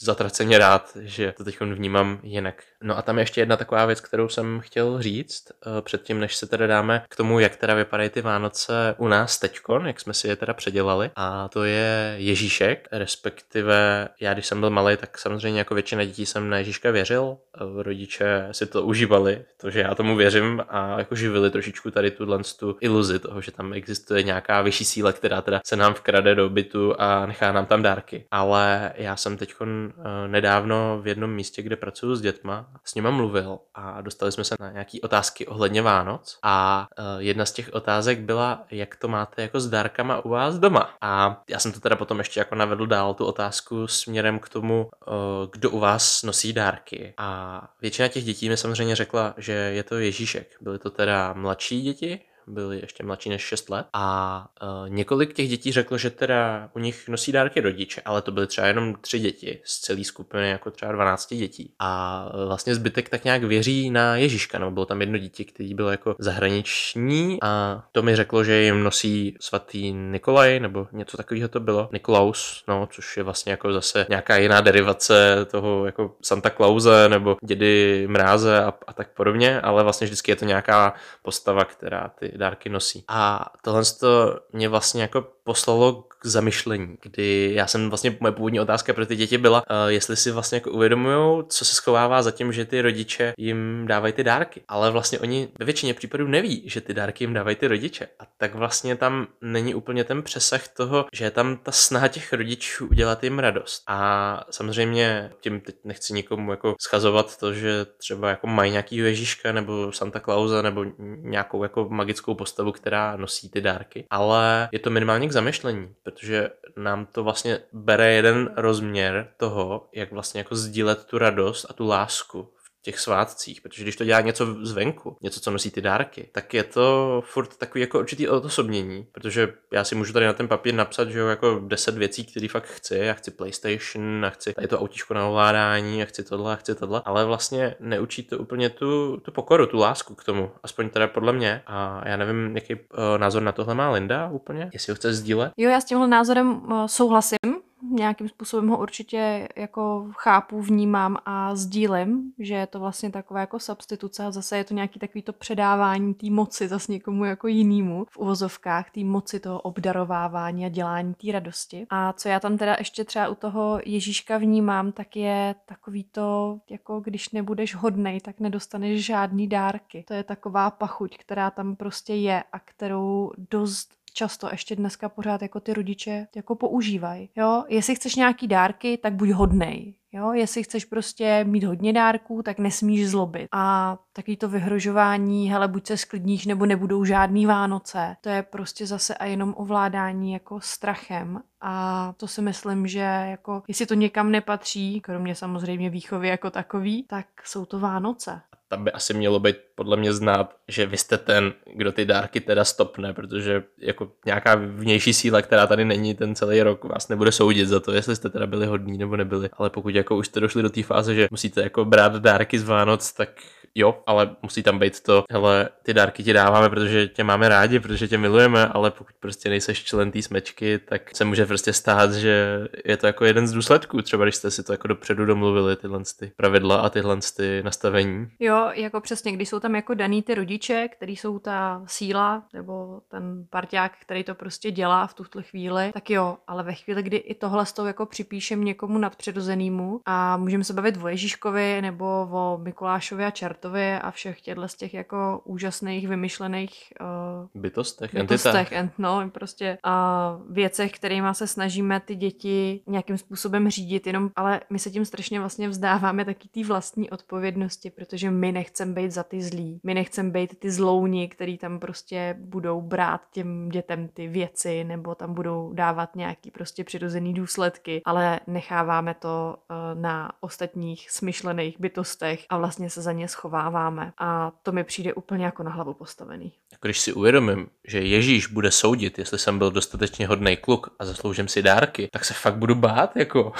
zatraceně rád, že to teď vnímám jinak. No a tam je ještě jedna taková věc, kterou jsem chtěl říct eh, předtím, než se teda dáme k tomu, jak teda vypadají ty Vánoce u nás teďkon, jak jsme si je teda předělali. A to je Ježíšek, respektive já, když jsem byl malý, tak samozřejmě jako většina dětí jsem na Ježíška věřil. Rodiče si to užívali, to, že já tomu věřím a jako živili trošičku tady tu tu iluzi toho, že tam existuje nějaká vyšší síla, která teda se nám vkrade do bytu a nechá nám tam dárky. Ale já jsem teďkon Eh, nedávno v jednom místě, kde pracuji s dětma, s nima mluvil a dostali jsme se na nějaké otázky ohledně Vánoc a eh, jedna z těch otázek byla, jak to máte jako s dárkama u vás doma. A já jsem to teda potom ještě jako navedl dál tu otázku směrem k tomu, eh, kdo u vás nosí dárky. A většina těch dětí mi samozřejmě řekla, že je to Ježíšek. Byly to teda mladší děti, byli ještě mladší než 6 let. A uh, několik těch dětí řeklo, že teda u nich nosí dárky rodiče, ale to byly třeba jenom tři děti z celé skupiny, jako třeba 12 dětí. A uh, vlastně zbytek tak nějak věří na Ježíška, nebo bylo tam jedno dítě, který byl jako zahraniční. A to mi řeklo, že jim nosí svatý Nikolaj, nebo něco takového to bylo, Nikolaus, no, což je vlastně jako zase nějaká jiná derivace toho jako Santa Clause nebo dědy Mráze a, a tak podobně, ale vlastně vždycky je to nějaká postava, která ty dárky nosí. A tohle to mě vlastně jako poslalo k zamyšlení, kdy já jsem vlastně, moje původní otázka pro ty děti byla, uh, jestli si vlastně jako uvědomují, co se schovává za tím, že ty rodiče jim dávají ty dárky. Ale vlastně oni ve většině případů neví, že ty dárky jim dávají ty rodiče. A tak vlastně tam není úplně ten přesah toho, že je tam ta snaha těch rodičů udělat jim radost. A samozřejmě tím teď nechci nikomu jako schazovat to, že třeba jako mají nějaký Ježíška nebo Santa Clausa nebo nějakou jako magickou postavu, která nosí ty dárky. Ale je to minimálně k zamyšlení, protože nám to vlastně bere jeden rozměr toho, jak vlastně jako sdílet tu radost a tu lásku těch svátcích, protože když to dělá něco zvenku, něco, co nosí ty dárky, tak je to furt takový jako určitý odosobnění, protože já si můžu tady na ten papír napsat, že jo, jako deset věcí, které fakt chci, já chci PlayStation, a chci tady to autíčko na ovládání, a chci tohle, a chci tohle, ale vlastně neučí to úplně tu, tu pokoru, tu lásku k tomu, aspoň teda podle mě. A já nevím, jaký uh, názor na tohle má Linda úplně, jestli ho chce sdílet. Jo, já s tímhle názorem uh, souhlasím, nějakým způsobem ho určitě jako chápu, vnímám a sdílím, že je to vlastně taková jako substituce a zase je to nějaký takový to předávání té moci zase někomu jako jinému v uvozovkách, té moci toho obdarovávání a dělání té radosti. A co já tam teda ještě třeba u toho Ježíška vnímám, tak je takový to, jako když nebudeš hodnej, tak nedostaneš žádný dárky. To je taková pachuť, která tam prostě je a kterou dost často ještě dneska pořád jako ty rodiče jako používají. Jo, jestli chceš nějaký dárky, tak buď hodnej. Jo, jestli chceš prostě mít hodně dárků, tak nesmíš zlobit. A taky to vyhrožování, hele, buď se sklidníš, nebo nebudou žádný Vánoce. To je prostě zase a jenom ovládání jako strachem. A to si myslím, že jako, jestli to někam nepatří, kromě samozřejmě výchovy jako takový, tak jsou to Vánoce tam by asi mělo být podle mě znát, že vy jste ten, kdo ty dárky teda stopne, protože jako nějaká vnější síla, která tady není ten celý rok, vás nebude soudit za to, jestli jste teda byli hodní nebo nebyli. Ale pokud jako už jste došli do té fáze, že musíte jako brát dárky z Vánoc, tak jo, ale musí tam být to, hele, ty dárky ti dáváme, protože tě máme rádi, protože tě milujeme, ale pokud prostě nejseš člen té smečky, tak se může prostě stát, že je to jako jeden z důsledků, třeba když jste si to jako dopředu domluvili, tyhle ty pravidla a tyhle ty nastavení. Jo, jako přesně, když jsou tam jako daný ty rodiče, který jsou ta síla, nebo ten parťák, který to prostě dělá v tuhle chvíli, tak jo, ale ve chvíli, kdy i tohle s tou jako připíšem někomu nadpřirozenému a můžeme se bavit o Ježíškovi nebo o Mikulášovi a Čert Bartovi a všech těchto z těch jako úžasných vymyšlených uh, bytostech, bytostech ent, no, prostě uh, věcech, kterými se snažíme ty děti nějakým způsobem řídit, jenom, ale my se tím strašně vlastně vzdáváme taky té vlastní odpovědnosti, protože my nechceme být za ty zlí. My nechceme být ty zlouni, který tam prostě budou brát těm dětem ty věci nebo tam budou dávat nějaký prostě přirozený důsledky, ale necháváme to uh, na ostatních smyšlených bytostech a vlastně se za ně schováváme. A to mi přijde úplně jako na hlavu postavený. Jako když si uvědomím, že Ježíš bude soudit, jestli jsem byl dostatečně hodný kluk a zasloužím si dárky, tak se fakt budu bát, jako.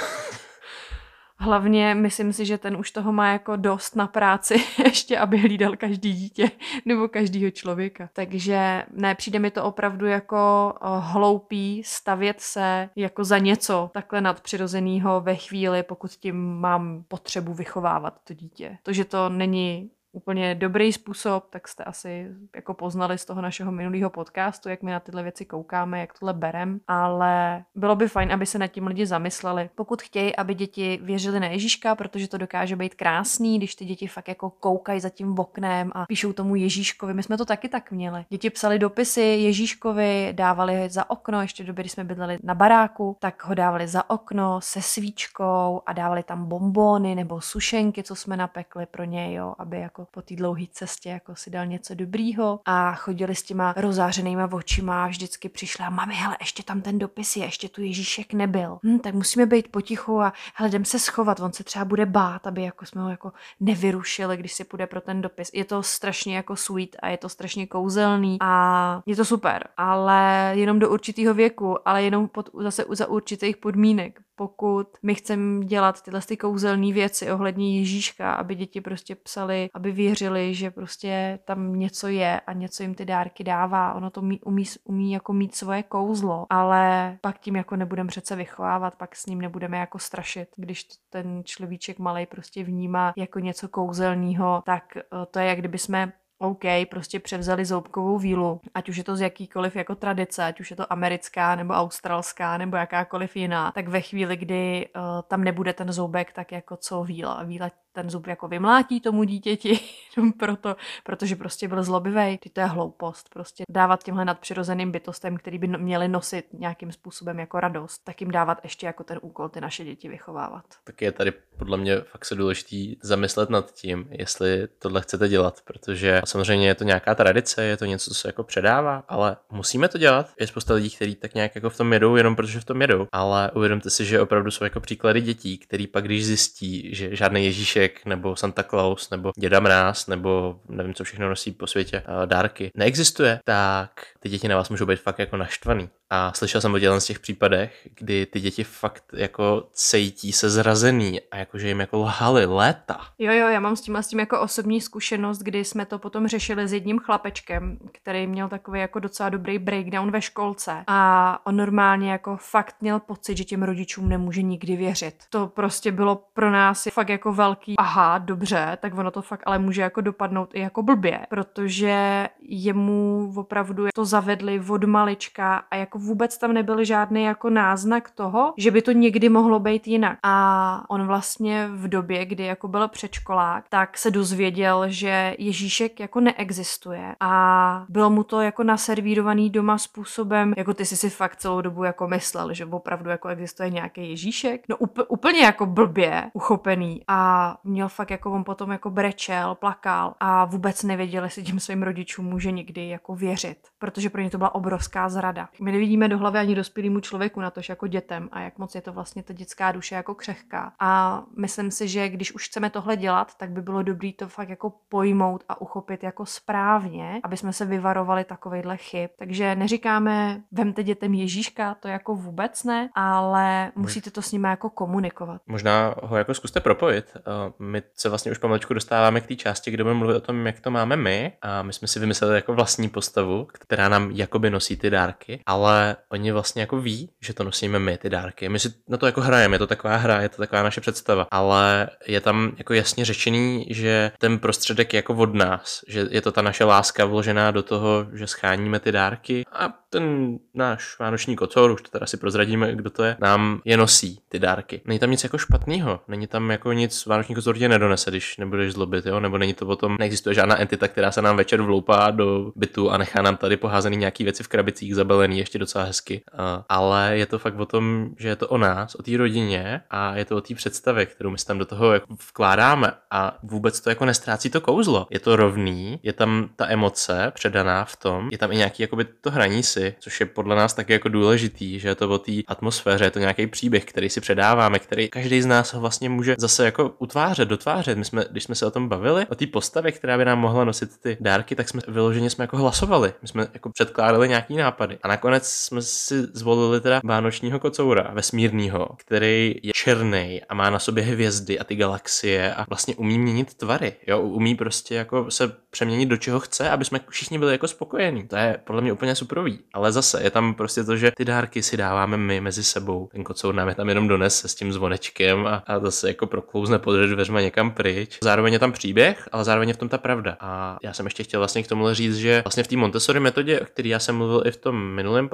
Hlavně myslím si, že ten už toho má jako dost na práci, ještě aby hlídal každý dítě nebo každýho člověka. Takže ne, přijde mi to opravdu jako eh, hloupý stavět se jako za něco takhle nadpřirozeného ve chvíli, pokud tím mám potřebu vychovávat to dítě. To, že to není úplně dobrý způsob, tak jste asi jako poznali z toho našeho minulého podcastu, jak my na tyhle věci koukáme, jak tohle berem, ale bylo by fajn, aby se nad tím lidi zamysleli. Pokud chtějí, aby děti věřili na Ježíška, protože to dokáže být krásný, když ty děti fakt jako koukají za tím oknem a píšou tomu Ježíškovi. My jsme to taky tak měli. Děti psali dopisy Ježíškovi, dávali za okno, ještě doby, kdy jsme bydleli na baráku, tak ho dávali za okno se svíčkou a dávali tam bombóny nebo sušenky, co jsme napekli pro něj, jo, aby jako jako po té dlouhé cestě jako si dal něco dobrýho a chodili s těma rozářenýma očima a vždycky přišla a mami, hele, ještě tam ten dopis je, ještě tu Ježíšek nebyl. Hm, tak musíme být potichu a hele, jdem se schovat, on se třeba bude bát, aby jako jsme ho jako nevyrušili, když si půjde pro ten dopis. Je to strašně jako sweet a je to strašně kouzelný a je to super, ale jenom do určitého věku, ale jenom pod, zase za určitých podmínek pokud my chceme dělat tyhle ty kouzelné věci ohledně Ježíška, aby děti prostě psali, aby věřili, že prostě tam něco je a něco jim ty dárky dává. Ono to umí, umí, umí jako mít svoje kouzlo, ale pak tím jako nebudeme přece vychovávat, pak s ním nebudeme jako strašit. Když ten človíček malý prostě vnímá jako něco kouzelného, tak eh, to je jak kdyby jsme OK, prostě převzali zoubkovou vílu, ať už je to z jakýkoliv jako tradice, ať už je to americká nebo australská nebo jakákoliv jiná, tak ve chvíli, kdy uh, tam nebude ten zoubek, tak jako co víla. Víla ten zub jako vymlátí tomu dítěti, proto, protože prostě byl zlobivý. To je hloupost. Prostě dávat těmhle nadpřirozeným bytostem, který by no, měli nosit nějakým způsobem jako radost, tak jim dávat ještě jako ten úkol ty naše děti vychovávat. Tak je tady podle mě fakt se důležitý zamyslet nad tím, jestli tohle chcete dělat, protože samozřejmě je to nějaká tradice, je to něco, co se jako předává, ale musíme to dělat. Je spousta lidí, kteří tak nějak jako v tom jedou, jenom protože v tom jedou. Ale uvědomte si, že opravdu jsou jako příklady dětí, který pak, když zjistí, že žádný Ježíšek Ježíšek, nebo Santa Claus, nebo Děda Mráz, nebo nevím, co všechno nosí po světě, eh, dárky, neexistuje, tak ty děti na vás můžou být fakt jako naštvaný. A slyšel jsem o dělen z těch případech, kdy ty děti fakt jako cejtí se zrazený a jakože jim jako lhali léta. Jo, jo, já mám s tím a s tím jako osobní zkušenost, kdy jsme to potom řešili s jedním chlapečkem, který měl takový jako docela dobrý breakdown ve školce a on normálně jako fakt měl pocit, že těm rodičům nemůže nikdy věřit. To prostě bylo pro nás fakt jako velký aha, dobře, tak ono to fakt ale může jako dopadnout i jako blbě, protože jemu opravdu to zavedli od malička a jako vůbec tam nebyl žádný jako náznak toho, že by to někdy mohlo být jinak. A on vlastně v době, kdy jako byl předškolák, tak se dozvěděl, že Ježíšek jako neexistuje a bylo mu to jako naservírovaný doma způsobem, jako ty si si fakt celou dobu jako myslel, že opravdu jako existuje nějaký Ježíšek. No up, úplně jako blbě uchopený a měl fakt jako on potom jako brečel, plakal a vůbec nevěděl, jestli tím svým rodičům může někdy jako věřit, protože pro ně to byla obrovská zrada. My nevidíme do hlavy ani dospělému člověku na to, jako dětem a jak moc je to vlastně ta dětská duše jako křehká. A myslím si, že když už chceme tohle dělat, tak by bylo dobré to fakt jako pojmout a uchopit jako správně, aby jsme se vyvarovali takovejhle chyb. Takže neříkáme, vemte dětem Ježíška, to jako vůbec ne, ale musíte to s nimi jako komunikovat. Možná ho jako zkuste propojit. Eh, my se vlastně už pomalečku dostáváme k té části, kde budeme mluvit o tom, jak to máme my a my jsme si vymysleli jako vlastní postavu, která nám jakoby nosí ty dárky, ale oni vlastně jako ví, že to nosíme my, ty dárky. My si na to jako hrajeme, je to taková hra, je to taková naše představa, ale je tam jako jasně řečený, že ten prostředek je jako od nás, že je to ta naše láska vložená do toho, že scháníme ty dárky a ten náš vánoční kocour, už to teda si prozradíme, kdo to je, nám je nosí, ty dárky. Není tam nic jako špatného, není tam jako nic, vánoční kocour tě nedonese, když nebudeš zlobit, jo? nebo není to o tom, neexistuje žádná entita, která se nám večer vloupá do bytu a nechá nám tady poházený nějaký věci v krabicích zabalený, ještě docela hezky. Uh, ale je to fakt o tom, že je to o nás, o té rodině a je to o té představě, kterou my tam do toho jako vkládáme a vůbec to jako nestrácí to kouzlo. Je to rovný, je tam ta emoce předaná v tom, je tam i nějaký jakoby to hraní si, což je podle nás taky jako důležitý, že je to o té atmosféře, je to nějaký příběh, který si předáváme, který každý z nás ho vlastně může zase jako utvářet, dotvářet. My jsme, když jsme se o tom bavili, o té postavě, která by nám mohla nosit ty dárky, tak jsme vyloženě jsme jako hlasovali. My jsme jako předkládali nějaký nápady. A nakonec jsme si zvolili teda vánočního kocoura, vesmírného, který je černý a má na sobě hvězdy a ty galaxie a vlastně umí měnit tvary. Jo, umí prostě jako se přeměnit do čeho chce, aby jsme všichni byli jako spokojení. To je podle mě úplně superový. Ale zase je tam prostě to, že ty dárky si dáváme my mezi sebou. Ten kocour nám je tam jenom donese s tím zvonečkem a, a zase jako proklouzne pod dveřma někam pryč. Zároveň je tam příběh, ale zároveň je v tom ta pravda. A já jsem ještě chtěl vlastně k tomu říct, že vlastně v té Montessori metodě, o který já jsem mluvil i v tom minulém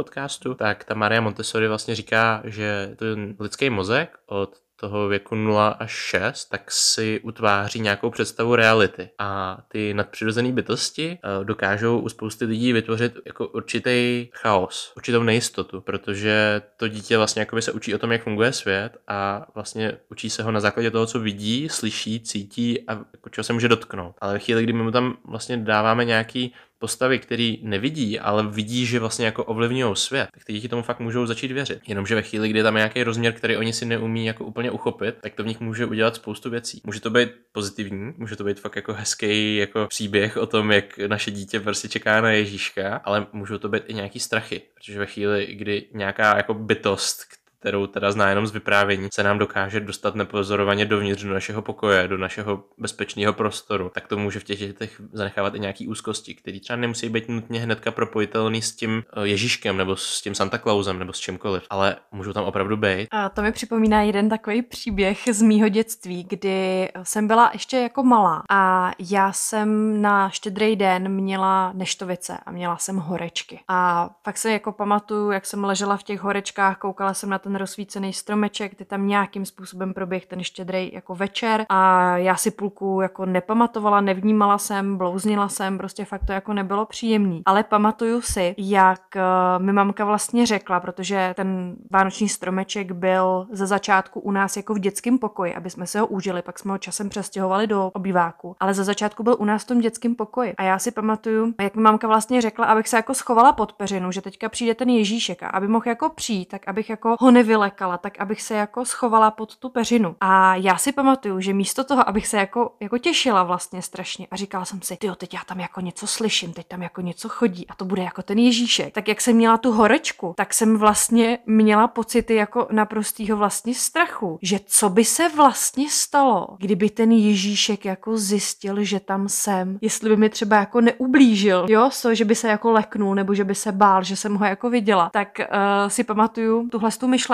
tak ta Maria Montessori vlastně říká, že ten lidský mozek od toho věku 0 až 6, tak si utváří nějakou představu reality. A ty nadpřirozené bytosti eh, dokážou u spousty lidí vytvořit jako určitý chaos, určitou nejistotu, protože to dítě vlastně jakoby se učí o tom, jak funguje svět a vlastně učí se ho na základě toho, co vidí, slyší, cítí a jako čeho se může dotknout. Ale ve chvíli, kdy my mu tam vlastně dáváme nějaký postavy, který nevidí, ale vidí, že vlastně jako ovlivňují svět, tak ty děti tomu fakt můžou začít věřit. Jenomže ve chvíli, kdy je tam nějaký rozměr, který oni si neumí jako úplně uchopit, tak to v nich může udělat spoustu věcí. Může to být pozitivní, může to být fakt jako hezký jako příběh o tom, jak naše dítě prostě čeká na Ježíška, ale můžou to být i nějaký strachy, protože ve chvíli, kdy nějaká jako bytost, kterou teda zná jenom z vyprávění, se nám dokáže dostat nepozorovaně dovnitř do našeho pokoje, do našeho bezpečného prostoru, tak to může v těch dětech zanechávat i nějaký úzkosti, které třeba nemusí být nutně hnedka propojitelný s tím eh, Ježíškem nebo s tím Santa Clausem nebo s čímkoliv, ale můžou tam opravdu být. A to mi připomíná jeden takový příběh z mýho dětství, kdy jsem byla ještě jako malá a já jsem na štědrý den měla neštovice a měla jsem horečky. A pak se jako pamatuju, jak jsem ležela v těch horečkách, koukala jsem na ten rozsvícený stromeček, ty tam nějakým způsobem proběh ten štědrý jako večer a já si půlku jako nepamatovala, nevnímala jsem, blouznila jsem, prostě fakt to jako nebylo příjemný. Ale pamatuju si, jak uh, mi mamka vlastně řekla, protože ten vánoční stromeček byl ze začátku u nás jako v dětském pokoji, aby jsme se ho užili, pak jsme ho časem přestěhovali do obýváku, ale ze začátku byl u nás v tom dětském pokoji. A já si pamatuju, jak mi mamka vlastně řekla, abych se jako schovala pod peřinu, že teďka přijde ten Ježíšek a aby mohl jako přijít, tak abych jako ho nevylekala, tak abych se jako schovala pod tu peřinu. A já si pamatuju, že místo toho, abych se jako, jako těšila vlastně strašně a říkala jsem si, ty teď já tam jako něco slyším, teď tam jako něco chodí a to bude jako ten Ježíšek. Tak jak jsem měla tu horečku, tak jsem vlastně měla pocity jako naprostýho vlastně strachu, že co by se vlastně stalo, kdyby ten Ježíšek jako zjistil, že tam jsem, jestli by mi třeba jako neublížil, jo, so, že by se jako leknul nebo že by se bál, že jsem ho jako viděla, tak uh, si pamatuju tuhle tu myšlenku,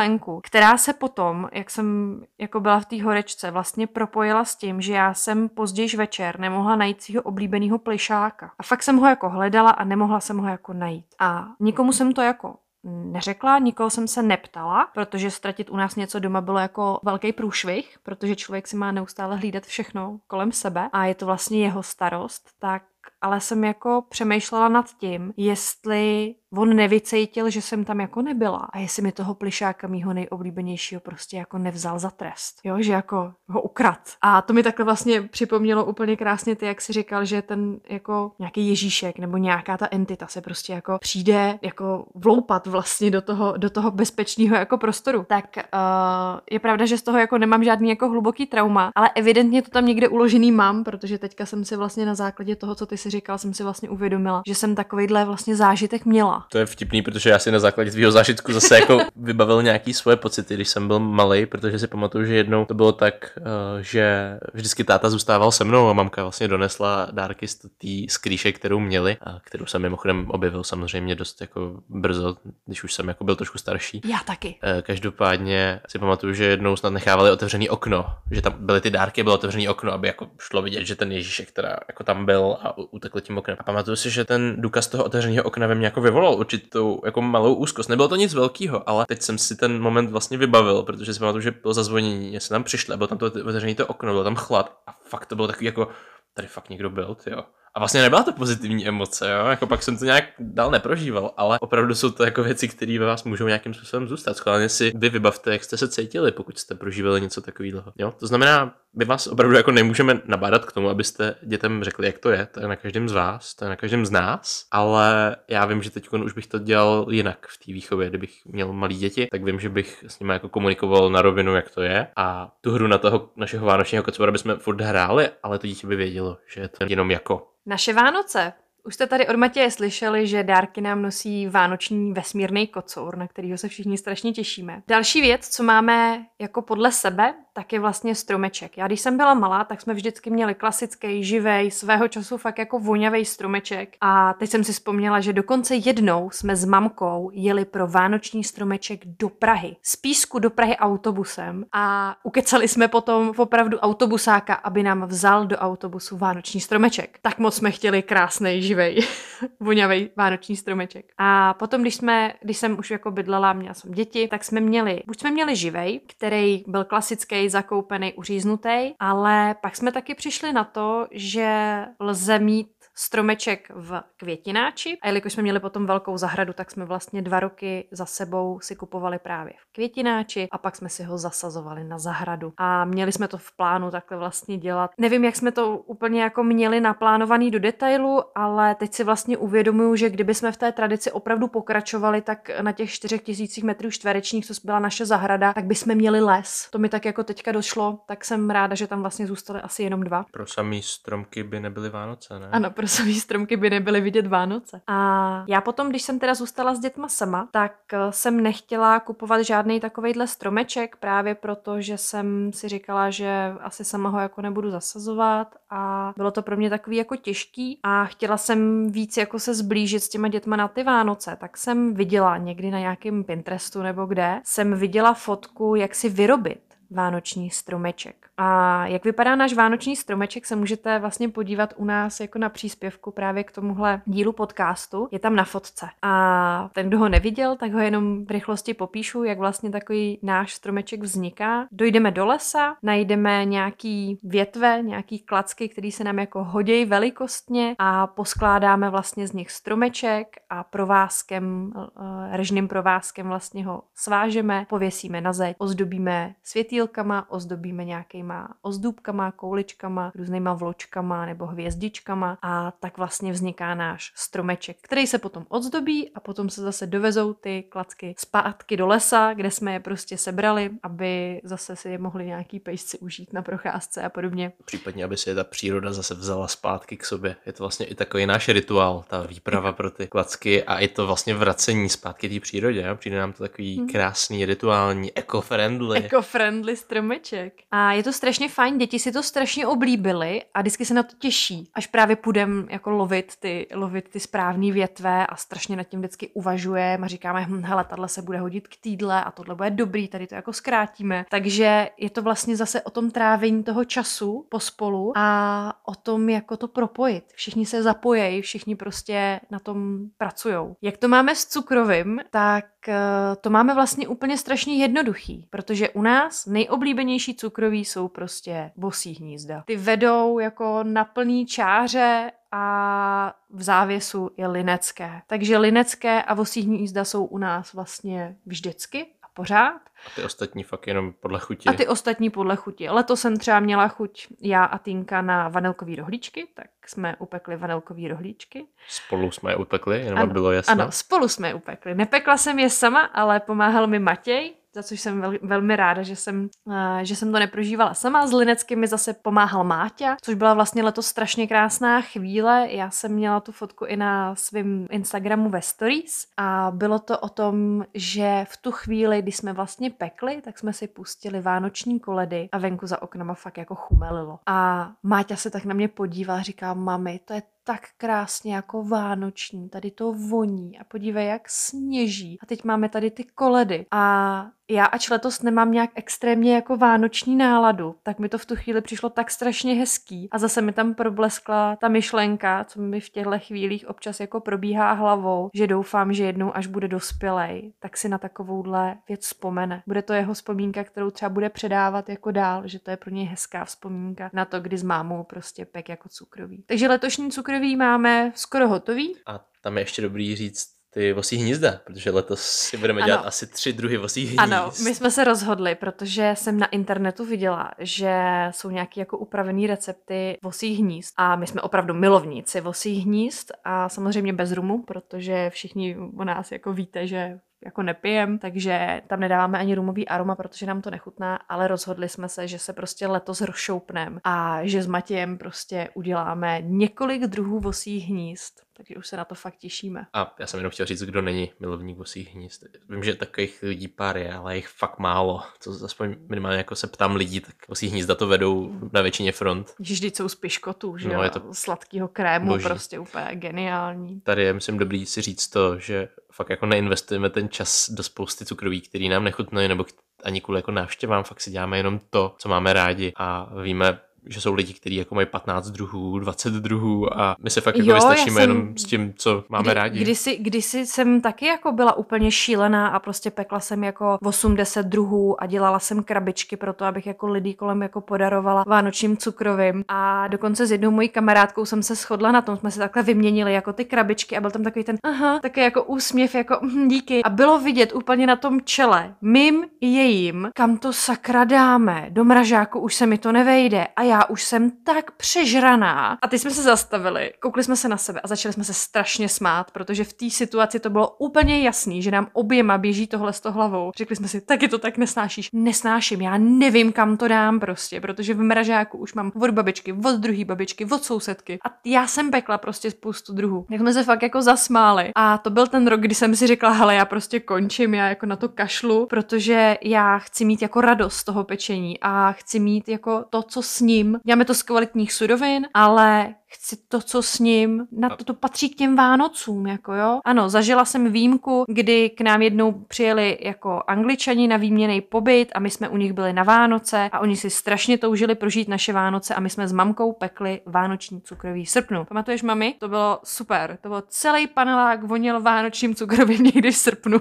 která se potom, jak jsem jako byla v té horečce, vlastně propojila s tím, že já jsem později večer nemohla najít svého oblíbeného plišáka. A fakt jsem ho jako hledala a nemohla jsem ho jako najít. A nikomu jsem to jako neřekla, nikoho jsem se neptala, protože ztratit u nás něco doma bylo jako velký průšvih, protože člověk si má neustále hlídat všechno kolem sebe a je to vlastně jeho starost, tak ale jsem jako přemýšlela nad tím, jestli on nevycejtil, že jsem tam jako nebyla a jestli mi toho plišáka mýho nejoblíbenějšího prostě jako nevzal za trest, jo, že jako ho ukrad. A to mi takhle vlastně připomnělo úplně krásně ty, jak si říkal, že ten jako nějaký Ježíšek nebo nějaká ta entita se prostě jako přijde jako vloupat vlastně do toho, do toho bezpečného jako prostoru. Tak uh, je pravda, že z toho jako nemám žádný jako hluboký trauma, ale evidentně to tam někde uložený mám, protože teďka jsem si vlastně na základě toho, co ty si říkal, jsem si vlastně uvědomila, že jsem takovýhle vlastně zážitek měla. To je vtipný, protože já si na základě tvýho zážitku zase jako vybavil nějaký svoje pocity, když jsem byl malý, protože si pamatuju, že jednou to bylo tak, eh, že vždycky táta zůstával se mnou a mamka vlastně donesla dárky z té skrýše, kterou měli, a kterou jsem mimochodem objevil samozřejmě dost jako brzo, když už jsem jako byl trošku starší. Já taky. Eh, každopádně si pamatuju, že jednou snad nechávali otevřený okno, že tam byly ty dárky, bylo otevřený okno, aby jako šlo vidět, že ten Ježíšek teda jako tam byl a utekl tím oknem. A pamatuju si, že ten důkaz toho otevřeného okna ve mně jako vyvolal určitou jako malou úzkost. Nebylo to nic velkého, ale teď jsem si ten moment vlastně vybavil, protože si pamatuju, že bylo zazvonění, jsem tam přišli, bylo tam to otevřené to okno, bylo tam chlad a fakt to bylo takový jako, tady fakt někdo byl, jo. A vlastně nebyla to pozitivní emoce, jo? Jako pak jsem to nějak dál neprožíval, ale opravdu jsou to jako věci, které ve vás můžou nějakým způsobem zůstat. Schválně si vy vybavte, jak jste se cítili, pokud jste prožívali něco takového. Jo? To znamená, my vás opravdu jako nemůžeme nabádat k tomu, abyste dětem řekli, jak to je. To je na každém z vás, to je na každém z nás, ale já vím, že teď už bych to dělal jinak v té výchově. Kdybych měl malý děti, tak vím, že bych s nimi jako komunikoval na rovinu, jak to je. A tu hru na toho našeho vánočního kocora bychom furt hráli, ale to dítě by vědělo, že je to jenom jako naše Vánoce. Už jste tady od Matěje slyšeli, že dárky nám nosí vánoční vesmírný kocour, na kterýho se všichni strašně těšíme. Další věc, co máme jako podle sebe, tak je vlastně stromeček. Já když jsem byla malá, tak jsme vždycky měli klasický, živej, svého času fakt jako vonavý stromeček. A teď jsem si vzpomněla, že dokonce jednou jsme s mamkou jeli pro vánoční stromeček do Prahy. Z Písku do Prahy autobusem a ukecali jsme potom opravdu autobusáka, aby nám vzal do autobusu vánoční stromeček. Tak moc jsme chtěli krásný, živej, vonavý vánoční stromeček. A potom, když jsme, když jsem už jako bydlela, měla jsem děti, tak jsme měli, buď jsme měli živej, který byl klasický zakoupený, uříznutý, ale pak jsme taky přišli na to, že lze mít stromeček v květináči. A jelikož jsme měli potom velkou zahradu, tak jsme vlastně dva roky za sebou si kupovali právě v květináči a pak jsme si ho zasazovali na zahradu. A měli jsme to v plánu takhle vlastně dělat. Nevím, jak jsme to úplně jako měli naplánovaný do detailu, ale teď si vlastně uvědomuju, že kdyby jsme v té tradici opravdu pokračovali, tak na těch 4000 metrů čtverečních, co byla naše zahrada, tak bychom měli les. To mi tak jako teďka došlo, tak jsem ráda, že tam vlastně zůstaly asi jenom dva. Pro samý stromky by nebyly Vánoce, ne? Ano, cyprosové stromky by nebyly vidět Vánoce. A já potom, když jsem teda zůstala s dětma sama, tak eh, jsem nechtěla kupovat žádný takovejhle stromeček, právě proto, že jsem si říkala, že asi sama ho jako nebudu zasazovat a bylo to pro mě takový jako těžký a chtěla jsem víc jako se zblížit s těma dětma na ty Vánoce, tak jsem viděla někdy na nějakém Pinterestu nebo kde, jsem viděla fotku, jak si vyrobit vánoční stromeček. A jak vypadá náš vánoční stromeček, se můžete vlastně podívat u nás jako na příspěvku právě k tomuhle dílu podcastu. Je tam na fotce. A ten, kdo ho neviděl, tak ho jenom v rychlosti popíšu, jak vlastně takový náš stromeček vzniká. Dojdeme do lesa, najdeme nějaký větve, nějaký klacky, který se nám jako hodějí velikostně a poskládáme vlastně z nich stromeček a provázkem, eh, režným provázkem vlastně ho svážeme, pověsíme na zeď, ozdobíme světýlkama, ozdobíme nějakýma různýma ozdůbkama, kouličkama, různýma vločkama nebo hvězdičkama a tak vlastně vzniká náš stromeček, který se potom odzdobí a potom se zase dovezou ty klacky zpátky do lesa, kde jsme je prostě sebrali, aby zase si je mohli nějaký pejsci užít na procházce a podobně. Případně, aby si je ta příroda zase vzala zpátky k sobě. Je to vlastně i takový náš rituál, ta výprava pro ty klacky a i to vlastně vracení zpátky té přírodě. Přijde nám to takový hmm. krásný, rituální, eco-friendly. Eco-friendly stromeček. A je to strašně fajn, děti si to strašně oblíbily a vždycky se na to těší, až právě půjdem jako lovit ty, lovit ty správné větve a strašně nad tím vždycky uvažujeme a říkáme, hm, hele, tahle se bude hodit k týdle a tohle bude dobrý, tady to jako zkrátíme. Takže je to vlastně zase o tom trávení toho času pospolu a o tom, jako to propojit. Všichni se zapojejí, všichni prostě na tom pracují. Jak to máme s cukrovým, tak eh, to máme vlastně úplně strašně jednoduchý, protože u nás nejoblíbenější cukroví jsou prostě bosí hnízda. Ty vedou jako na plný čáře a v závěsu je linecké. Takže linecké a vosí hnízda jsou u nás vlastně vždycky a pořád. A ty ostatní fakt jenom podle chuti. A ty ostatní podle chuti. Letos jsem třeba měla chuť já a Tinka na vanilkový rohlíčky, tak jsme upekli vanilkový rohlíčky. Spolu jsme je upekli, jenom ano, bylo jasné. Ano, spolu jsme je upekli. Nepekla jsem je sama, ale pomáhal mi Matěj, za což jsem vel, velmi ráda, že jsem, uh, že jsem to neprožívala sama. S Lineckým mi zase pomáhal Máťa, což byla vlastně letos strašně krásná chvíle. Já jsem měla tu fotku i na svém Instagramu ve stories a bylo to o tom, že v tu chvíli, kdy jsme vlastně pekli, tak jsme si pustili vánoční koledy a venku za oknama fakt jako chumelilo. A Máťa se tak na mě podívala a říká, mami, to je tak krásně jako vánoční, tady to voní a podívej, jak sněží. A teď máme tady ty koledy. A já ač letos nemám nějak extrémně jako vánoční náladu, tak mi to v tu chvíli přišlo tak strašně hezký. A zase mi tam probleskla ta myšlenka, co mi v těchto chvílích občas jako probíhá hlavou, že doufám, že jednou, až bude dospělej, tak si na takovouhle věc vzpomene. Bude to jeho vzpomínka, kterou třeba bude předávat jako dál, že to je pro něj hezká vzpomínka na to, kdy s mámou prostě pek jako cukrový. Takže letošní cukrový máme skoro hotový. A tam je ještě dobrý říct, ty vosí hnízda, protože letos si budeme ano. dělat asi tři druhy vosích hnízd. Ano, my jsme se rozhodli, protože jsem na internetu viděla, že jsou nějaké jako upravené recepty vosích hnízd a my jsme opravdu milovníci vosích hnízd a samozřejmě bez rumu, protože všichni o nás jako víte, že jako nepijem, takže tam nedáváme ani rumový aroma, protože nám to nechutná, ale rozhodli jsme se, že se prostě letos rozšoupneme a že s Matějem prostě uděláme několik druhů vosích hnízd takže už se na to fakt těšíme. A já jsem jenom chtěl říct, kdo není milovník vosích hnízd. Vím, že takových lidí pár je, ale jich fakt málo. To aspoň minimálně jako se ptám lidí, tak vosí hnízda to vedou na většině front. Vždy jsou z piškotů, že no, je to sladkého krému, boží. prostě úplně geniální. Tady je, myslím, dobrý si říct to, že fakt jako neinvestujeme ten čas do spousty cukroví, který nám nechutnají, nebo ani kvůli jako návštěvám, fakt si děláme jenom to, co máme rádi a víme že jsou lidi, kteří jako mají 15 druhů, 20 druhů a my se fakt jako vystačíme jsem... jenom s tím, co máme kdy, rádi. Kdysi, kdysi jsem taky jako byla úplně šílená a prostě pekla jsem jako 80 druhů a dělala jsem krabičky pro to, abych jako lidí kolem jako podarovala vánočním cukrovým. A dokonce s jednou mojí kamarádkou jsem se shodla na tom, jsme se takhle vyměnili jako ty krabičky a byl tam takový ten aha, taky jako úsměv, jako hm, díky. A bylo vidět úplně na tom čele, mým i jejím, kam to sakra dáme, do mražáku už se mi to nevejde. A já už jsem tak přežraná. A teď jsme se zastavili, koukli jsme se na sebe a začali jsme se strašně smát, protože v té situaci to bylo úplně jasný, že nám oběma běží tohle z toho hlavou. Řekli jsme si, taky to tak nesnášíš. Nesnáším, já nevím, kam to dám prostě, protože v mražáku už mám od babičky, od druhé babičky, od sousedky. A já jsem pekla prostě spoustu druhů. Jak jsme se fakt jako zasmáli. A to byl ten rok, kdy jsem si řekla, hele, já prostě končím, já jako na to kašlu, protože já chci mít jako radost z toho pečení a chci mít jako to, co s ním. Děláme to z kvalitních surovin, ale chci to, co s ním, na to, to patří k těm Vánocům, jako jo. Ano, zažila jsem výjimku, kdy k nám jednou přijeli jako angličani na výměný pobyt a my jsme u nich byli na Vánoce a oni si strašně toužili prožít naše Vánoce a my jsme s mamkou pekli vánoční cukrový srpnu. Pamatuješ, mami? To bylo super. To bylo celý panelák voněl vánočním cukrovým někdy v srpnu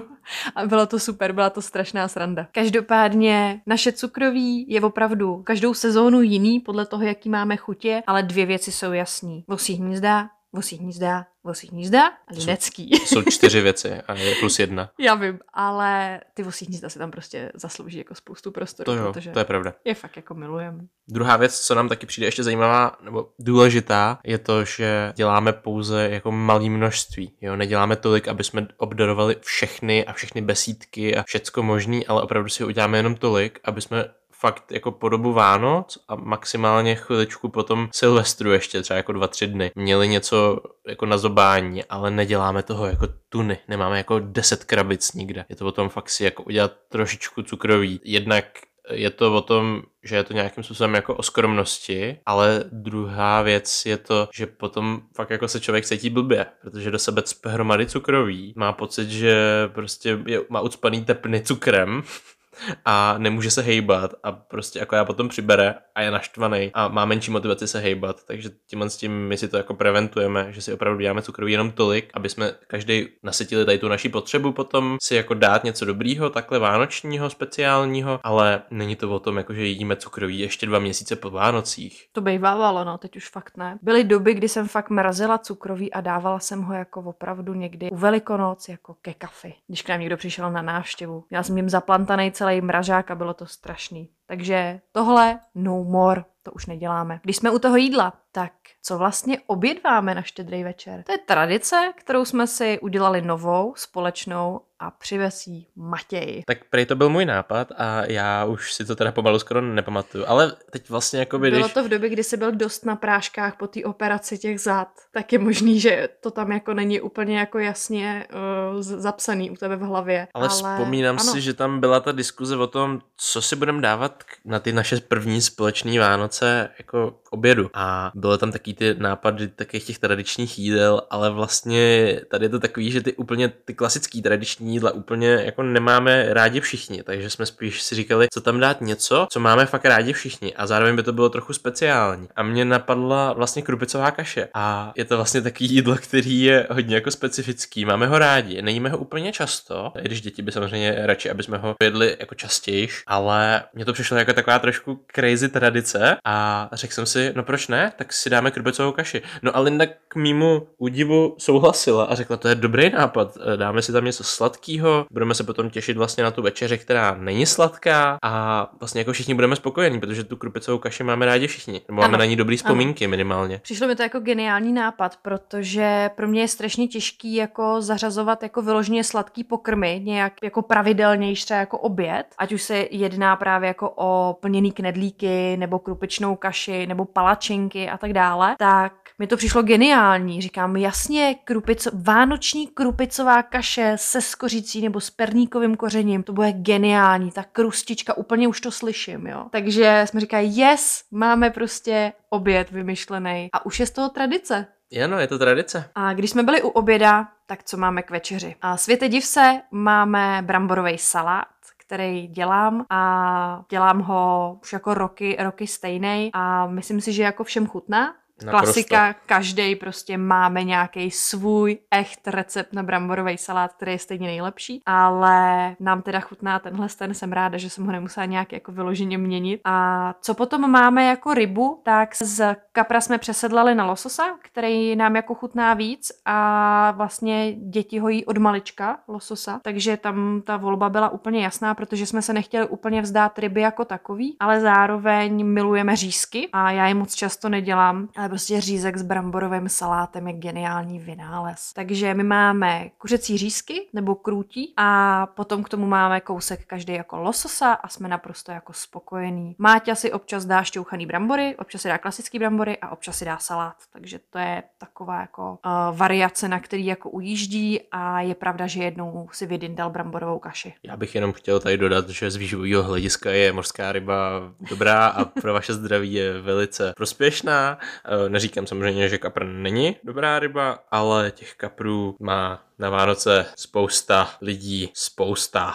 a bylo to super, byla to strašná sranda. Každopádně naše cukroví je opravdu každou sezónu jiný podle toho, jaký máme chutě, ale dvě věci jsou jasné Vosí hnízda, vosí hnízda, vosí hnízda a linecký. Jsou, jsou čtyři věci a je plus jedna. Já vím, ale ty vosí hnízda si tam prostě zaslouží jako spoustu prostoru. To jo, protože to je pravda. Je fakt jako milujem. Druhá věc, co nám taky přijde ještě zajímavá nebo důležitá, je to, že děláme pouze jako malý množství. Jo? Neděláme tolik, aby jsme obdarovali všechny a všechny besídky a všecko možný, ale opravdu si uděláme jenom tolik, aby jsme fakt jako po dobu Vánoc a maximálně chviličku potom Silvestru ještě třeba jako dva, tři dny. Měli něco jako na zobání, ale neděláme toho jako tuny. Nemáme jako deset krabic nikde. Je to o tom fakt si jako udělat trošičku cukroví. Jednak je to o tom, že je to nějakým způsobem jako o skromnosti, ale druhá věc je to, že potom fakt jako se člověk cítí blbě, protože do sebe cpe hromady cukroví, má pocit, že prostě je, má ucpaný tepny cukrem a nemůže se hejbat a prostě jako já potom přibere a je naštvaný a má menší motivaci se hejbat, takže tímhle s tím my si to jako preventujeme, že si opravdu děláme cukroví jenom tolik, aby jsme každý nasytili tady tu naši potřebu potom si jako dát něco dobrýho, takhle vánočního, speciálního, ale není to o tom, jako že jíme cukroví ještě dva měsíce po Vánocích. To bývalo, no, teď už fakt ne. Byly doby, kdy jsem fakt mrazila cukroví a dávala jsem ho jako opravdu někdy u Velikonoc jako ke kafi. Když k nám někdo přišel na návštěvu. Já jsem jim zaplantaný celý mražák a bylo to strašný. Takže tohle no more, to už neděláme. Když jsme u toho jídla, tak co vlastně obědváme na štědrý večer? To je tradice, kterou jsme si udělali novou, společnou a přivez jí Matěj. Tak prej to byl můj nápad a já už si to teda pomalu skoro nepamatuju, ale teď vlastně jako by, Bylo to v době, kdy jsi byl dost na práškách po té operaci těch zad, tak je možný, že to tam jako není úplně jako jasně uh, zapsaný u tebe v hlavě. Ale, ale vzpomínám ano. si, že tam byla ta diskuze o tom, co si budeme dávat na ty naše první společné Vánoce jako k obědu. A bylo tam taky ty nápady takových těch tradičních jídel, ale vlastně tady je to takový, že ty úplně ty klasický tradiční jídla úplně jako nemáme rádi všichni, takže jsme spíš si říkali, co tam dát něco, co máme fakt rádi všichni. A zároveň by to bylo trochu speciální. A mě napadla vlastně krupicová kaše. A je to vlastně takový jídlo, který je hodně jako specifický. Máme ho rádi, nejíme ho úplně často, i když děti by samozřejmě radši, aby jsme ho jedli jako častěji, ale mně to přišlo jako taková trošku crazy tradice. A řekl jsem si, no proč ne, tak si dáme krupicovou kaši. No a Linda k mýmu údivu souhlasila a řekla, to je dobrý nápad, dáme si tam něco sladkého sladkého, budeme se potom těšit vlastně na tu večeři, která není sladká a vlastně jako všichni budeme spokojení, protože tu krupicovou kaši máme rádi všichni, nebo máme ano. na ní dobrý vzpomínky ano. minimálně. Přišlo mi to jako geniální nápad, protože pro mě je strašně těžký jako zařazovat jako vyloženě sladký pokrmy nějak jako pravidelnější třeba jako oběd, ať už se jedná právě jako o plněný knedlíky nebo krupičnou kaši nebo palačinky a tak dále, tak mi to přišlo geniální. Říkám, jasně, krupico, vánoční krupicová kaše se skořící nebo s perníkovým kořením, to bude geniální, ta krustička, úplně už to slyším, jo. Takže jsme říkali, yes, máme prostě oběd vymyšlený a už je z toho tradice. Ano, je to tradice. A když jsme byli u oběda, tak co máme k večeři? A světe div se, máme bramborový salát, který dělám a dělám ho už jako roky, roky stejný a myslím si, že jako všem chutná Klasika, každý prostě máme nějaký svůj echt recept na bramborový salát, který je stejně nejlepší, ale nám teda chutná tenhle ten, jsem ráda, že jsem ho nemusela nějak jako vyloženě měnit. A co potom máme jako rybu, tak z kapra jsme přesedlali na lososa, který nám jako chutná víc a vlastně děti hojí od malička lososa, takže tam ta volba byla úplně jasná, protože jsme se nechtěli úplně vzdát ryby jako takový, ale zároveň milujeme řízky a já je moc často nedělám, ale prostě řízek s bramborovým salátem je geniální vynález. Takže my máme kuřecí řízky nebo krůtí a potom k tomu máme kousek každý jako lososa a jsme naprosto jako spokojení. Máťa si občas dá šťouchaný brambory, občas si dá klasický brambory a občas si dá salát. Takže to je taková jako uh, variace, na který jako ujíždí a je pravda, že jednou si vydindal bramborovou kaši. Já bych jenom chtěl tady dodat, že z výživového hlediska je mořská ryba dobrá a pro vaše zdraví je velice prospěšná. Uh, neříkám samozřejmě, že kapr není dobrá ryba, ale těch kaprů má na Vánoce spousta lidí, spousta.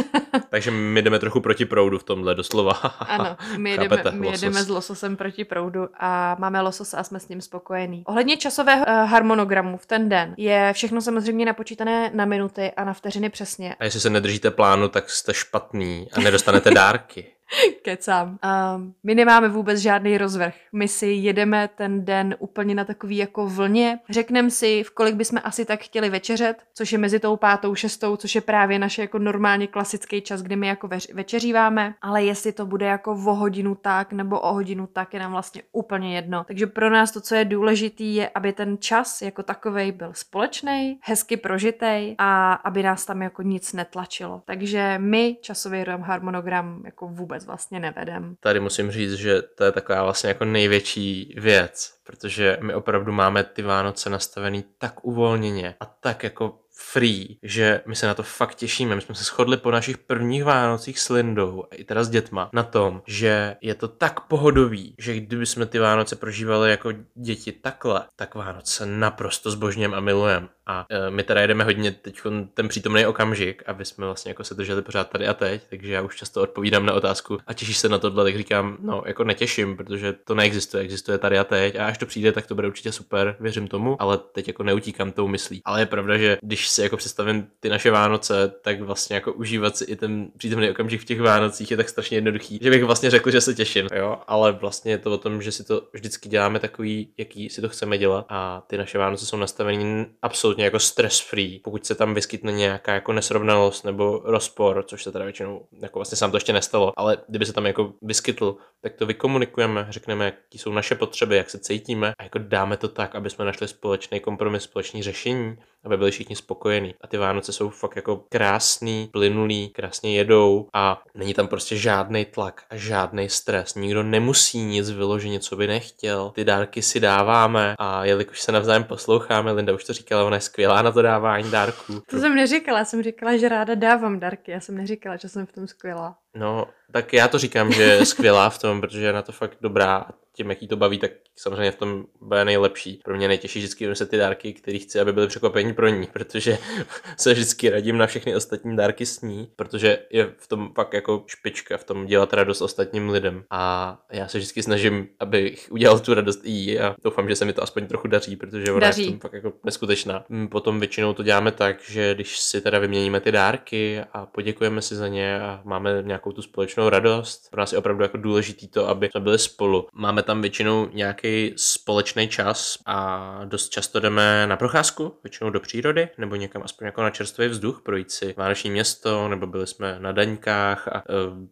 Takže my jdeme trochu proti proudu v tomhle, doslova. ano, my jedeme, Chápete, my jedeme s lososem proti proudu a máme losos a jsme s ním spokojení. Ohledně časového uh, harmonogramu v ten den je všechno samozřejmě napočítané na minuty a na vteřiny přesně. A jestli se nedržíte plánu, tak jste špatný a nedostanete dárky. Kecám. Um, my nemáme vůbec žádný rozvrh. My si jedeme ten den úplně na takový jako vlně. Řekneme si, v kolik bychom asi tak chtěli večeřet, což je mezi tou pátou, šestou, což je právě naše jako normálně klasický čas, kdy my jako veř- večeříváme. Ale jestli to bude jako o hodinu tak nebo o hodinu tak, je nám vlastně úplně jedno. Takže pro nás to, co je důležité, je, aby ten čas jako takový byl společný, hezky prožitej a aby nás tam jako nic netlačilo. Takže my časový harmonogram jako vůbec vůbec vlastně nevedem. Tady musím říct, že to je taková vlastně jako největší věc, protože my opravdu máme ty Vánoce nastavený tak uvolněně a tak jako free, že my se na to fakt těšíme. My jsme se shodli po našich prvních Vánocích s Lindou a i teda s dětma na tom, že je to tak pohodový, že kdyby jsme ty Vánoce prožívali jako děti takhle, tak Vánoce naprosto zbožněm a milujem. A e, my teda jedeme hodně teď ten přítomný okamžik, aby jsme vlastně jako se drželi pořád tady a teď, takže já už často odpovídám na otázku a těšíš se na tohle, tak říkám, no jako netěším, protože to neexistuje, existuje tady a teď a až to přijde, tak to bude určitě super, věřím tomu, ale teď jako neutíkám tou myslí. Ale je pravda, že když si jako představím ty naše Vánoce, tak vlastně jako užívat si i ten přítomný okamžik v těch Vánocích je tak strašně jednoduchý, že bych vlastně řekl, že se těším, jo, ale vlastně je to o tom, že si to vždycky děláme takový, jaký si to chceme dělat a ty naše Vánoce jsou nastaveny absolutně absolutně jako stress free, pokud se tam vyskytne nějaká jako nesrovnalost nebo rozpor, což se teda většinou, jako vlastně sám to ještě nestalo, ale kdyby se tam jako vyskytl, tak to vykomunikujeme, řekneme, jaký jsou naše potřeby, jak se cítíme a jako dáme to tak, aby jsme našli společný kompromis, společný řešení, aby byli všichni spokojení. A ty Vánoce jsou fakt jako krásný, plynulý, krásně jedou a není tam prostě žádný tlak a žádný stres. Nikdo nemusí nic vyložit, co by nechtěl. Ty dárky si dáváme a jelikož se navzájem posloucháme, Linda už to říkala, ona je skvělá na to dávání dárků. To jsem neříkala, jsem říkala, že ráda dávám dárky, já jsem neříkala, že jsem v tom skvělá. No, tak já to říkám, že je skvělá v tom, protože je na to fakt dobrá tím, jaký to baví, tak samozřejmě v tom bude nejlepší. Pro mě nejtěžší vždycky se ty dárky, které chci, aby byly překvapení pro ní, protože se vždycky radím na všechny ostatní dárky s ní, protože je v tom pak jako špička, v tom dělat radost ostatním lidem. A já se vždycky snažím, abych udělal tu radost i jí a doufám, že se mi to aspoň trochu daří, protože ona daří. je v tom fakt jako neskutečná. Mm, potom většinou to děláme tak, že když si teda vyměníme ty dárky a poděkujeme si za ně a máme nějakou tu společnou radost, pro nás je opravdu jako důležitý to, aby jsme byli spolu. Máme tam většinou nějaký společný čas a dost často jdeme na procházku, většinou do přírody, nebo někam aspoň jako na čerstvý vzduch, projít si Vánoční město, nebo byli jsme na Daňkách a e,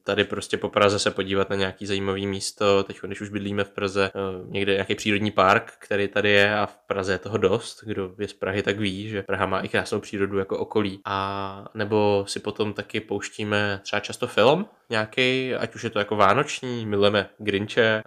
tady prostě po Praze se podívat na nějaký zajímavý místo. Teď, když už bydlíme v Praze, e, někde nějaký přírodní park, který tady je a v Praze je toho dost. Kdo je z Prahy, tak ví, že Praha má i krásnou přírodu jako okolí. A nebo si potom taky pouštíme třeba často film, nějaký, ať už je to jako vánoční, milujeme Grinche,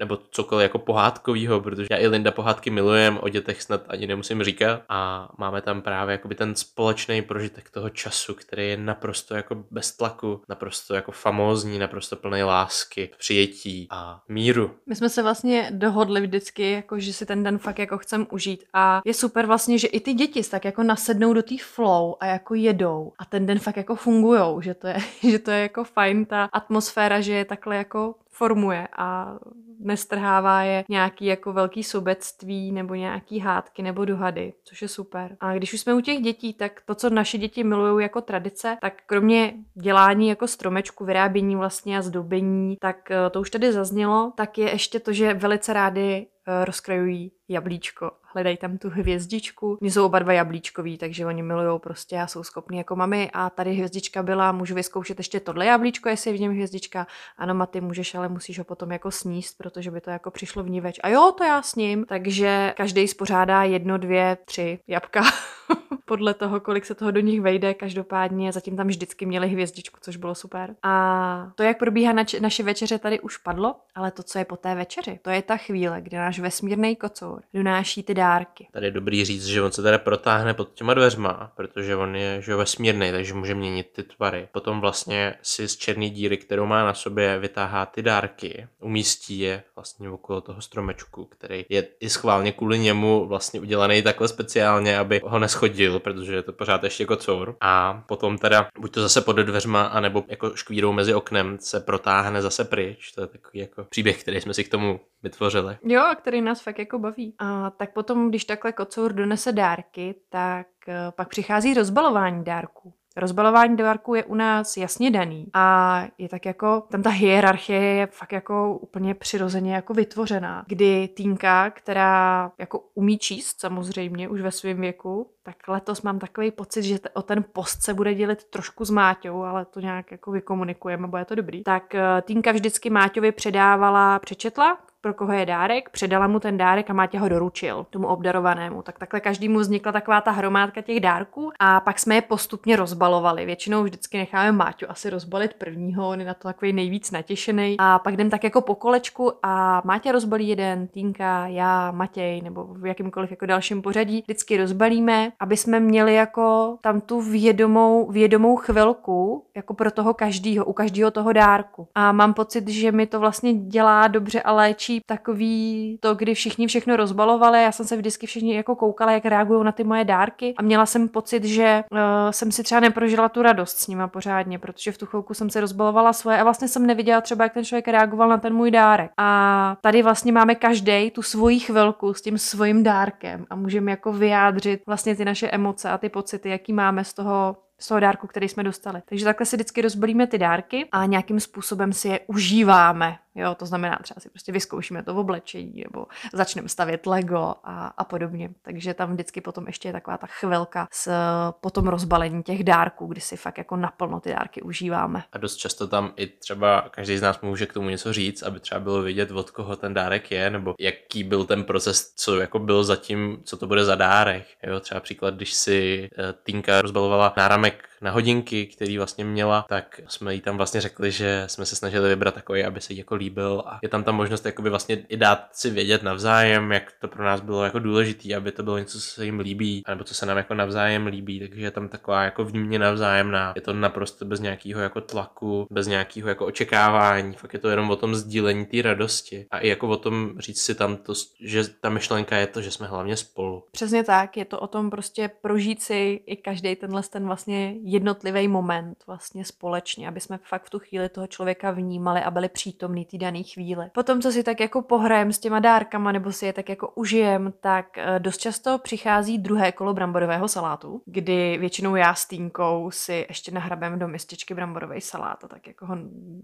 e, nebo cokoliv jako pohádkovýho, protože já i Linda pohádky milujem, o dětech snad ani nemusím říkat. A máme tam právě jakoby ten společný prožitek toho času, který je naprosto jako bez tlaku, naprosto jako famózní, naprosto plný lásky, přijetí a míru. My jsme se vlastně dohodli vždycky, jako že si ten den fakt jako chcem užít. A je super vlastně, že i ty děti tak jako nasednou do té flow a jako jedou. A ten den fakt jako fungujou, že to je, že to je jako fajn ta atmosféra, že je takhle jako formuje a nestrhává je nějaký jako velký sobectví nebo nějaký hádky nebo dohady, což je super. A když už jsme u těch dětí, tak to, co naše děti milují jako tradice, tak kromě dělání jako stromečku, vyrábění vlastně a zdobení, tak eh, to už tady zaznělo, tak je ještě to, že velice rádi rozkrajují jablíčko hledají tam tu hvězdičku. Oni jsou oba dva jablíčkoví, takže oni milují prostě a jsou schopní jako mami. A tady hvězdička byla, můžu vyzkoušet ještě tohle jablíčko, jestli je v něm hvězdička. Ano, Maty, můžeš, ale musíš ho potom jako sníst, protože by to jako přišlo vníveč. A jo, to já s ním. Takže každý spořádá jedno, dvě, tři jabka. Podle toho, kolik se toho do nich vejde, každopádně zatím tam vždycky měli hvězdičku, což bylo super. A to, jak probíhá nač- naše večeře, tady už padlo, ale to, co je po té večeři, to je ta chvíle, kdy náš vesmírný kocour donáší ty dárky. Tady je dobrý říct, že on se teda protáhne pod těma dveřma, protože on je že vesmírný, takže může měnit ty tvary. Potom vlastně si z černé díry, kterou má na sobě, vytáhá ty dárky, umístí je vlastně okolo toho stromečku, který je i schválně kvůli němu vlastně udělaný takhle speciálně, aby ho neschodil, protože je to pořád ještě kocour. A potom teda buď to zase pod dveřma, anebo jako škvírou mezi oknem se protáhne zase pryč. To je takový jako příběh, který jsme si k tomu vytvořili. Jo, a který nás fakt jako baví. A tak potom, když takhle kocour donese dárky, tak eh, pak přichází rozbalování dárků. Rozbalování dárků je u nás jasně daný a je tak jako, tam ta hierarchie je fakt jako úplně přirozeně jako vytvořená, kdy Týnka, která jako umí číst samozřejmě už ve svém věku, tak letos mám takový pocit, že o ten post se bude dělit trošku s Máťou, ale to nějak jako vykomunikujeme, bude to dobrý. Tak eh, Týnka vždycky Máťovi předávala, přečetla pro koho je dárek, předala mu ten dárek a Mátě ho doručil tomu obdarovanému. Tak takhle každému vznikla taková ta hromádka těch dárků a pak jsme je postupně rozbalovali. Většinou vždycky necháme Máťu asi rozbalit prvního, on je na to takový nejvíc natěšený. A pak jdem tak jako po kolečku a Mátě rozbalí jeden, Týnka, já, Matěj nebo v jakýmkoliv jako dalším pořadí. Vždycky rozbalíme, aby jsme měli jako tam tu vědomou, vědomou chvilku jako pro toho každýho, u každého toho dárku. A mám pocit, že mi to vlastně dělá dobře a léčí lepší takový to, kdy všichni všechno rozbalovali. Já jsem se vždycky všichni jako koukala, jak reagují na ty moje dárky a měla jsem pocit, že uh, jsem si třeba neprožila tu radost s nima pořádně, protože v tu chvilku jsem se rozbalovala svoje a vlastně jsem neviděla třeba, jak ten člověk reagoval na ten můj dárek. A tady vlastně máme každý tu svoji chvilku s tím svým dárkem a můžeme jako vyjádřit vlastně ty naše emoce a ty pocity, jaký máme z toho z toho dárku, který jsme dostali. Takže takhle si vždycky rozbalíme ty dárky a nějakým způsobem si je užíváme. Jo, to znamená třeba si prostě vyzkoušíme to v oblečení nebo začneme stavět Lego a, a podobně. Takže tam vždycky potom ještě je taková ta chvilka s potom rozbalení těch dárků, kdy si fakt jako naplno ty dárky užíváme. A dost často tam i třeba každý z nás může k tomu něco říct, aby třeba bylo vidět, od koho ten dárek je, nebo jaký byl ten proces, co jako byl zatím, co to bude za dárek. Jo, třeba příklad, když si uh, Týnka rozbalovala náramek na hodinky, který vlastně měla, tak jsme jí tam vlastně řekli, že jsme se snažili vybrat takový, aby se jí jako líbil a je tam ta možnost jakoby vlastně i dát si vědět navzájem, jak to pro nás bylo jako důležité, aby to bylo něco, co se jim líbí, nebo co se nám jako navzájem líbí, takže je tam taková jako vnímě navzájemná. Je to naprosto bez nějakého jako tlaku, bez nějakého jako očekávání, fakt je to jenom o tom sdílení té radosti a i jako o tom říct si tam to, že ta myšlenka je to, že jsme hlavně spolu. Přesně tak, je to o tom prostě prožít si i každý tenhle ten vlastně jednotlivý moment vlastně společně, aby jsme fakt v tu chvíli toho člověka vnímali a byli přítomní té dané chvíli. Potom, co si tak jako pohrajem s těma dárkama nebo si je tak jako užijem, tak eh, dost často přichází druhé kolo bramborového salátu, kdy většinou já s Týnkou si ještě nahrabem do mističky bramborový salát a tak jako ho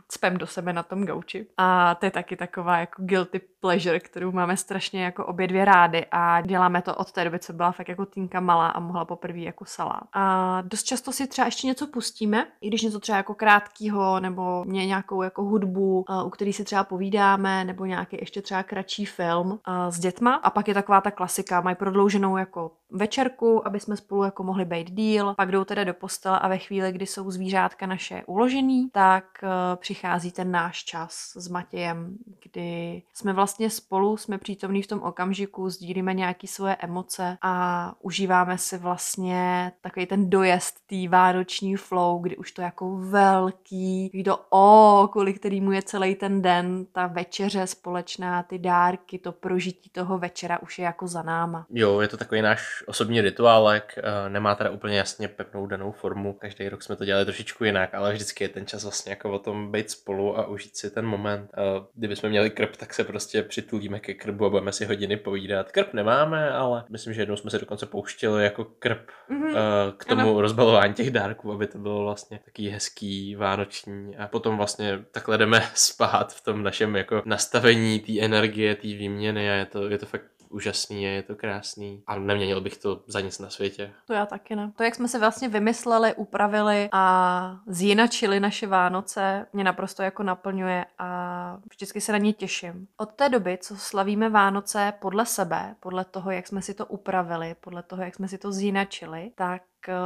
cpem do sebe na tom gauči. A to je taky taková jako guilty pleasure, kterou máme strašně jako obě dvě rády a děláme to od té doby, co byla fakt jako Týnka malá a mohla poprvé jako salát. A dost často si třeba ještě něco pustíme, i když něco třeba jako krátkýho, nebo mě nějakou jako hudbu, u který si třeba povídáme, nebo nějaký ještě třeba kratší film s dětma. A pak je taková ta klasika, mají prodlouženou jako večerku, aby jsme spolu jako mohli být díl, pak jdou teda do postele a ve chvíli, kdy jsou zvířátka naše uložený, tak uh, přichází ten náš čas s Matějem, kdy jsme vlastně spolu, jsme přítomní v tom okamžiku, sdílíme nějaké svoje emoce a užíváme si vlastně takový ten dojezd té vánoční flow, kdy už to jako velký, to o, kvůli kterýmu je celý ten den, ta večeře společná, ty dárky, to prožití toho večera už je jako za náma. Jo, je to takový náš náš osobní rituálek, eh, nemá teda úplně jasně pevnou danou formu. Každý rok jsme to dělali trošičku jinak, ale vždycky je ten čas vlastně jako o tom být spolu a užít si ten moment. Eh, kdyby jsme měli krb, tak se prostě přitulíme ke krbu a budeme si hodiny povídat. Krb nemáme, ale myslím, že jednou jsme se dokonce pouštěli jako krb Mhm. eh, k tomu Ano. rozbalování těch dárků, aby to bylo vlastně taký hezký, vánoční a potom vlastně takhle jdeme spát v tom našem jako nastavení té energie, té výměny a je to, je to fakt úžasný je to krásný a neměnil bych to za nic na světě. To já taky ne. To, jak jsme se vlastně vymysleli, upravili a zjinačili naše Vánoce, mě naprosto jako naplňuje a vždycky se na ně těším. Od té doby, co slavíme Vánoce podle sebe, podle toho, jak jsme si to upravili, podle toho, jak jsme si to zjinačili, tak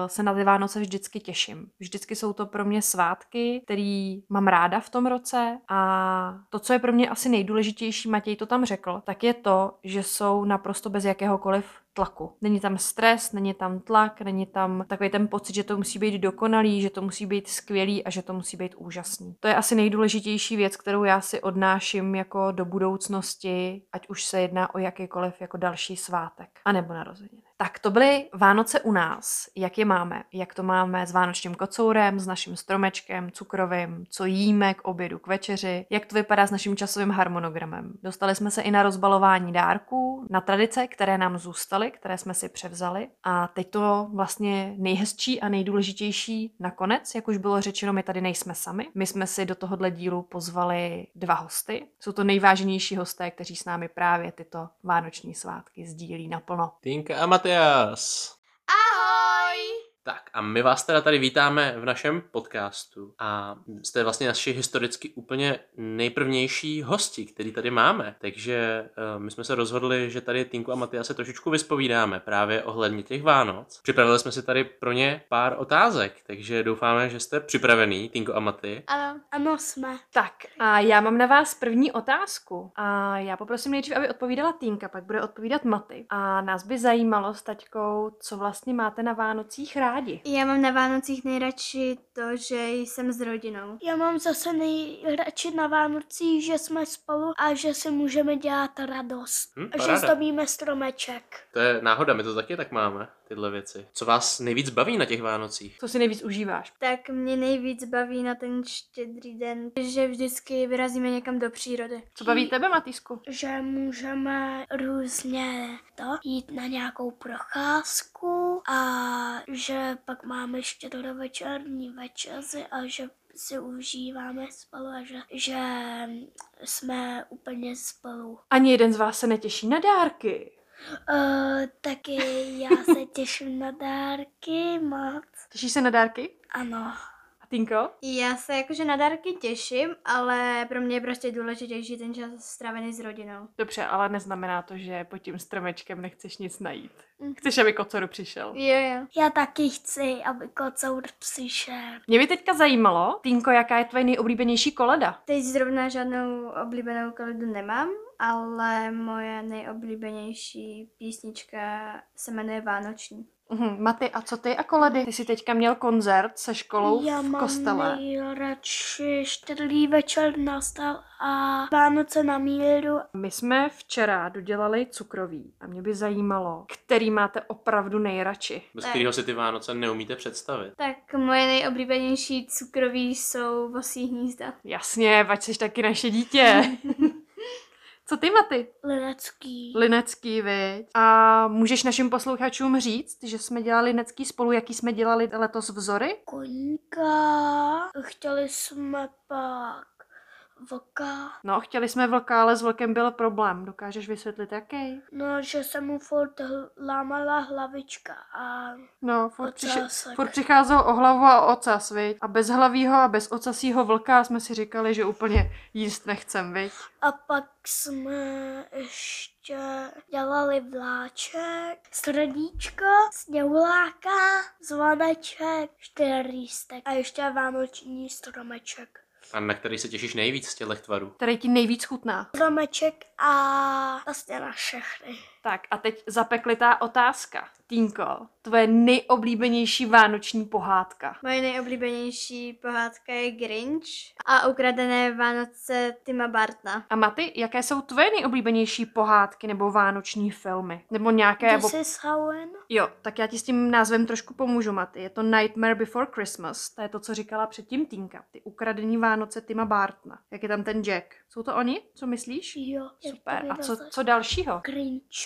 se na ty Vánoce vždycky těším. Vždycky jsou to pro mě svátky, který mám ráda v tom roce a to, co je pro mě asi nejdůležitější, Matěj to tam řekl, tak je to, že jsou naprosto bez jakéhokoliv tlaku. Není tam stres, není tam tlak, není tam takový ten pocit, že to musí být dokonalý, že to musí být skvělý a že to musí být úžasný. To je asi nejdůležitější věc, kterou já si odnáším jako do budoucnosti, ať už se jedná o jakýkoliv jako další svátek, anebo narozeniny. Tak to byly Vánoce u nás. Jak je máme? Jak to máme s vánočním kocourem, s naším stromečkem cukrovým, co jíme k obědu, k večeři, jak to vypadá s naším časovým harmonogramem. Dostali jsme se i na rozbalování dárků, na tradice, které nám zůstaly, které jsme si převzali. A teď to vlastně nejhezčí a nejdůležitější nakonec, jak už bylo řečeno, my tady nejsme sami. My jsme si do tohohle dílu pozvali dva hosty. Jsou to nejváženější hosté, kteří s námi právě tyto vánoční svátky sdílí naplno. Týnka a Matias. Ahoj! Tak a my vás teda tady vítáme v našem podcastu a jste vlastně naši historicky úplně nejprvnější hosti, který tady máme. Takže uh, my jsme se rozhodli, že tady Tinku a Matia se trošičku vyspovídáme právě ohledně těch Vánoc. Připravili jsme si tady pro ně pár otázek, takže doufáme, že jste připravený, Tinko a Maty. Ano, ano jsme. Tak a já mám na vás první otázku a já poprosím nejdřív, aby odpovídala Týnka, pak bude odpovídat Maty. A nás by zajímalo s taťkou, co vlastně máte na Vánocích rádi. Já mám na Vánocích nejradši to, že jsem s rodinou. Já mám zase nejradši na Vánocích, že jsme spolu a že si můžeme dělat radost. Hm, a že zdobíme stromeček. To je náhoda, my to taky tak máme, tyhle věci. Co vás nejvíc baví na těch Vánocích? Co si nejvíc užíváš? Tak mě nejvíc baví na ten štědrý den, že vždycky vyrazíme někam do přírody. Co baví tebe, Matýsku? Že můžeme různě to jít na nějakou procházku a že pak máme štědrovečerní večeři a že si užíváme spolu a že, že jsme úplně spolu. Ani jeden z vás se netěší na dárky. Uh, taky já se těším na dárky moc. Těšíš se na dárky? Ano. A Týnko? Já se jakože na dárky těším, ale pro mě je prostě důležitější ten čas strávený s rodinou. Dobře, ale neznamená to, že pod tím stromečkem nechceš nic najít. Mm. Chceš, aby kocoru přišel. Jo, jo. Já taky chci, aby kocour přišel. Mě by teďka zajímalo, Týnko, jaká je tvoje nejoblíbenější koleda? Teď zrovna žádnou oblíbenou koledu nemám, ale moje nejoblíbenější písnička se jmenuje Vánoční. Mhm, Maty, a co ty a koledy? Ty jsi teďka měl koncert se školou Já v mám kostele. nejradši štědrý večer nastal a Vánoce na míru. My jsme včera dodělali cukroví a mě by zajímalo, který máte opravdu nejradši. Bez kterého si ty Vánoce neumíte představit. Tak moje nejoblíbenější cukroví jsou vosí hnízda. Jasně, ať jsi taky naše dítě. Co ty, Maty? Linecký. Linecký, viď? A můžeš našim posluchačům říct, že jsme dělali linecký spolu, jaký jsme dělali letos vzory? Koníka. Chtěli jsme pak vlka. No, chtěli jsme vlka, ale s vlkem byl problém. Dokážeš vysvětlit, jaký? No, že se mu furt hl- lámala hlavička a No, furt, ocasek. furt přicházel o hlavu a ocas, viď? A bez hlavýho a bez ocasího vlka jsme si říkali, že úplně jíst nechcem, viď? A pak jsme ještě dělali vláček, srdíčko, sněhuláka, zvoneček, čtyřlístek a ještě vánoční stromeček. A na který se těšíš nejvíc z těchto tvarů? Který ti nejvíc chutná. Stromeček a vlastně na všechny. Tak a teď zapeklitá otázka. Týnko, tvoje nejoblíbenější vánoční pohádka. Moje nejoblíbenější pohádka je Grinch a ukradené Vánoce Tima Bartna. A Maty, jaké jsou tvoje nejoblíbenější pohádky nebo vánoční filmy? Nebo nějaké... This is Halloween. Jo, tak já ti s tím názvem trošku pomůžu, Maty. Je to Nightmare Before Christmas. To je to, co říkala předtím Týnka. Ty ukradený Vánoce Tima Bartna. Jak je tam ten Jack? Jsou to oni? Co myslíš? Jo. Super. A co, co dalšího?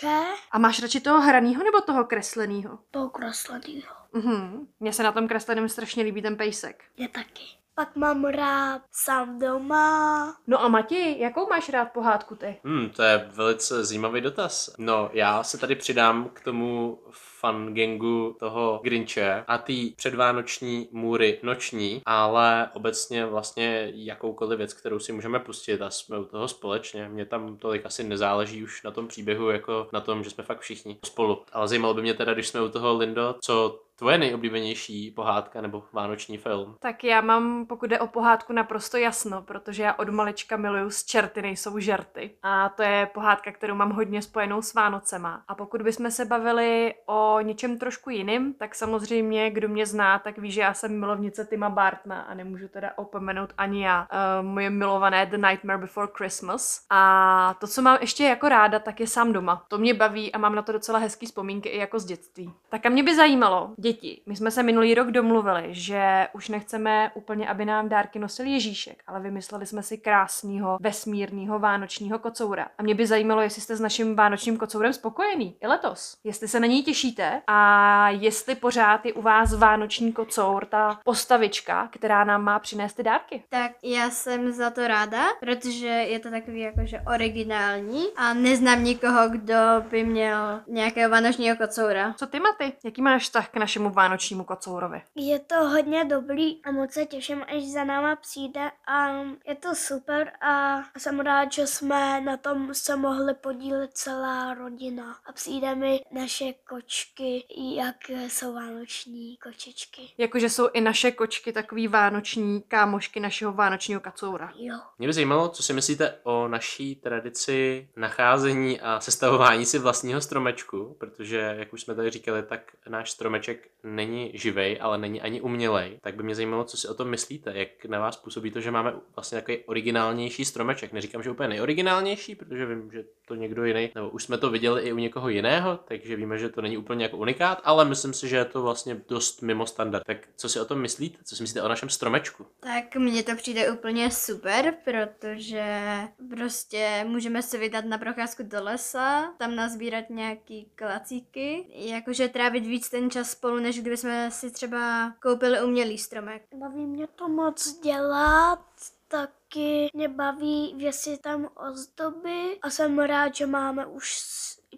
Grinche, A máš radši toho hranýho nebo toho kreslenýho? toho kreslenýho. Mhm. Mně se na tom kresleném strašně líbí ten pejsek. Je taky. Pak mám rád sám doma. No a Mati, jakou máš rád pohádku ty? Hmm, to je velice zajímavý dotaz. No, já se tady přidám k tomu fan gangu toho Grinche a ty předvánoční můry noční, ale obecně vlastně jakoukoliv věc, kterou si můžeme pustit a jsme u toho společně. Mně tam tolik asi nezáleží už na tom příběhu, jako na tom, že jsme fakt všichni spolu. Ale zajímalo by mě teda, když jsme u toho Lindo, co tvoje nejoblíbenější pohádka nebo vánoční film? Tak já mám, pokud jde o pohádku, naprosto jasno, protože já od malička miluju z čerty nejsou žerty. A to je pohádka, kterou mám hodně spojenou s Vánocema. A pokud bychom se bavili o něčem trošku jiným, tak samozřejmě, kdo mě zná, tak ví, že já jsem milovnice Tima Bartna a nemůžu teda opomenout ani já. Uh, moje milované The Nightmare Before Christmas. A to, co mám ještě jako ráda, tak je sám doma. To mě baví a mám na to docela hezký vzpomínky i jako z dětství. Tak a mě by zajímalo, děti, my jsme se minulý rok domluvili, že už nechceme úplně, aby nám dárky nosil Ježíšek, ale vymysleli jsme si krásného vesmírného vánočního kocoura. A mě by zajímalo, jestli jste s naším vánočním kocourem spokojený i letos. Jestli se na něj těšíte a jestli pořád je u vás vánoční kocour, ta postavička, která nám má přinést ty dárky. Tak já jsem za to ráda, protože je to takový jakože originální a neznám nikoho, kdo by měl nějakého vánočního kocoura. Co ty, Maty? Jaký máš vztah k našemu vánočnímu kocourovi? Je to hodně dobrý a moc se těším, až za náma přijde a je to super a jsem rád, že jsme na tom se mohli podílet celá rodina a přijde mi naše kočky, jak jsou vánoční kočičky. Jakože jsou i naše kočky takový vánoční kámošky našeho vánočního kacoura. Jo. Mě by zajímalo, co si myslíte o naší tradici nacházení a sestavování si vlastního stromečku, protože, jak už jsme tady říkali, tak náš stromeček není živej, ale není ani umělej. Tak by mě zajímalo, co si o tom myslíte, jak na vás působí to, že máme vlastně takový originálnější stromeček. Neříkám, že úplně nejoriginálnější, protože vím, že to někdo jiný, nebo už jsme to viděli i u někoho jiného, takže víme, že to není úplně jako unikát, ale myslím si, že je to vlastně dost mimo standard. Tak co si o tom myslíte? Co si myslíte o našem stromečku? Tak mně to přijde úplně super, protože prostě můžeme se vydat na procházku do lesa, tam nazbírat nějaký klacíky, jakože trávit víc ten čas spolu, než kdybychom si třeba koupili umělý stromek. Baví mě to moc dělat, taky mě baví věsit tam ozdoby a jsem rád, že máme už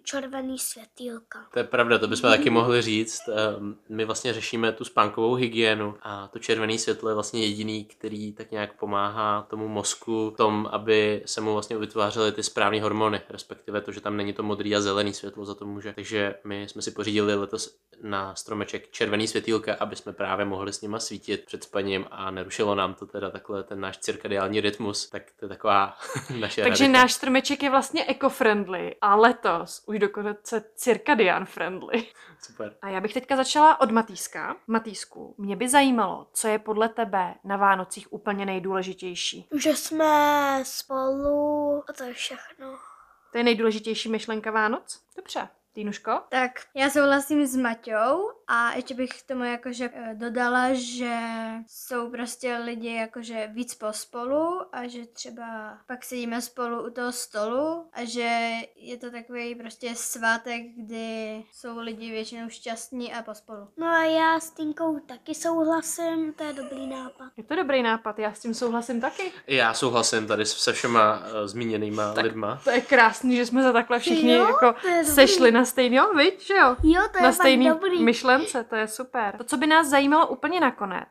červený světýlka. To je pravda, to bychom taky mohli říct. Ehm, My vlastně řešíme tu spánkovou hygienu a to červené světlo je vlastně jediný, který tak nějak pomáhá tomu mozku v tom, aby se mu vlastně vytvářely ty správné hormony, respektive to, že tam není to modrý a zelený světlo, za to může. Takže my jsme si pořídili letos na stromeček červený světýlka, aby jsme právě mohli s nima svítit před spaním a nerušilo nám to teda takhle ten náš cirkadiální rytmus, tak to je taková naše Takže náš stromeček je vlastně eco-friendly a letos už dokonce cirkadian friendly. Super. A já bych teďka začala od Matýska. Matýsku, mě by zajímalo, co je podle tebe na Vánocích úplně nejdůležitější. Že jsme spolu a to je všechno. To je nejdůležitější myšlenka Vánoc? Dobře. Týnuško? Tak já souhlasím s Maťou a ještě bych k tomu jakože eh, dodala, že jsou prostě lidi jakože víc pospolu a že třeba pak sedíme spolu u toho stolu a že je to takový prostě svátek, kdy jsou lidi většinou šťastní a pospolu. No a já s Tinkou taky souhlasím, to je dobrý nápad. Je to dobrý nápad, já s tím souhlasím taky. Já souhlasím tady se všema uh, zmíněnýma Tak lidma. To je krásný, že jsme se takhle všichni Jo, jako sešli na stejný, jo, viď, že jo? Jo, to je na fakt stejný dobrý. myšlence, to je super. To, co by nás zajímalo úplně nakonec,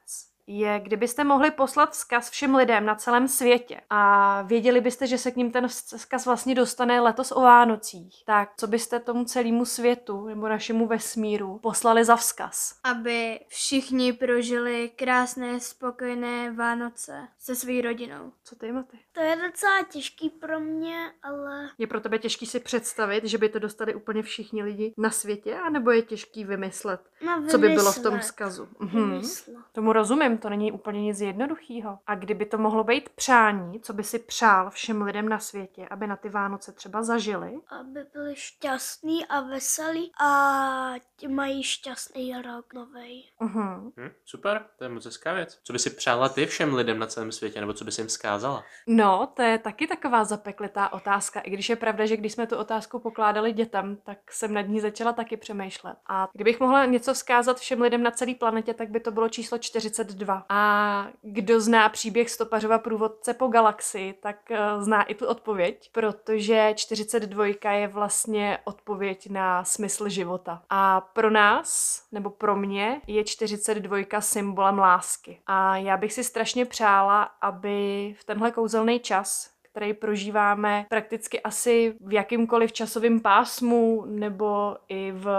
je, kdybyste mohli poslat vzkaz všem lidem na celém světě a věděli byste, že se k ním ten vzkaz vlastně dostane letos o Vánocích, tak co byste tomu celému světu nebo našemu vesmíru poslali za vzkaz? Aby všichni prožili krásné, spokojené Vánoce se svou rodinou. Co ty, Maty? To je docela těžký pro mě, ale Je pro tebe těžký si představit, že by to dostali úplně všichni lidi na světě, anebo je těžký vymyslet, no, co by bylo v tom vymyslet. vzkazu? Mhm. Vymyslet. Tomu rozumím, to není úplně nic jednoduchého. A kdyby to mohlo být přání, co by si přál všem lidem na světě, aby na ty Vánoce třeba zažili, Aby byli šťastní a veselí a ti mají šťastný rok novej. uhum. Hm, super, to je moc hezká věc. Co by si přála ty všem lidem na celém světě, nebo co by si jim vzkázala? No, to je taky taková zapeklitá otázka, i když je pravda, že když jsme tu otázku pokládali dětem, tak jsem nad ní začala taky přemýšlet. A kdybych mohla něco vzkázat všem lidem na celé planetě, tak by to bylo číslo 42. A kdo zná příběh Stopařova průvodce po galaxii, tak uh, zná i tu odpověď, protože 42 je vlastně odpověď na smysl života. A pro nás, nebo pro mě, je 42 symbolem lásky. A já bych si strašně přála, aby v tenhle kouzelný čas, který prožíváme prakticky asi v jakýmkoliv časovém pásmu nebo i v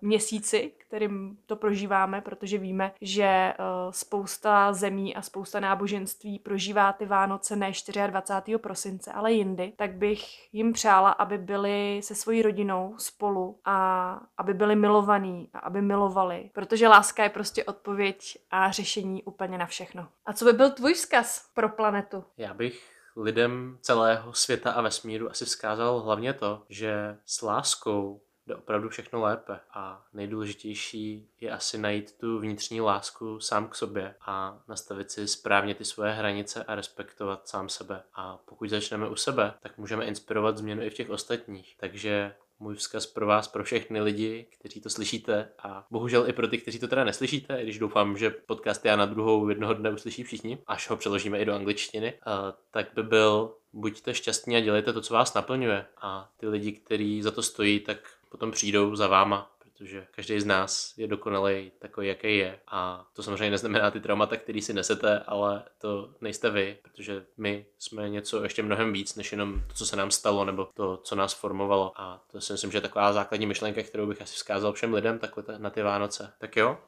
měsíci, kterým to prožíváme, protože víme, že eh, spousta zemí a spousta náboženství prožívá ty Vánoce ne 24. prosince, ale jindy, tak bych jim přála, aby byli se svojí rodinou spolu a aby byli milovaní a aby milovali, protože láska je prostě odpověď a řešení úplně na všechno. A co by byl tvůj vzkaz pro planetu? Já bych lidem celého světa a vesmíru asi vzkázal hlavně to, že s láskou jde opravdu všechno lépe a nejdůležitější je asi najít tu vnitřní lásku sám k sobě a nastavit si správně ty svoje hranice a respektovat sám sebe. A pokud začneme u sebe, tak můžeme inspirovat změnu i v těch ostatních. Takže můj vzkaz pro vás, pro všechny lidi, kteří to slyšíte a bohužel i pro ty, kteří to teda neslyšíte, i když doufám, že podcast já na druhou jednoho dne uslyší všichni, až ho přeložíme i do angličtiny, eh, tak by byl buďte šťastní a dělejte to, co vás naplňuje a ty lidi, kteří za to stojí, tak potom přijdou za váma, protože každý z nás je dokonalý takový, jaký je. A to samozřejmě neznamená ty traumata, který si nesete, ale to nejste vy, protože my jsme něco ještě mnohem víc, než jenom to, co se nám stalo, nebo to, co nás formovalo. A to si myslím, že je taková základní myšlenka, kterou bych asi vzkázal všem lidem takhle ta- na ty Vánoce. Tak jo,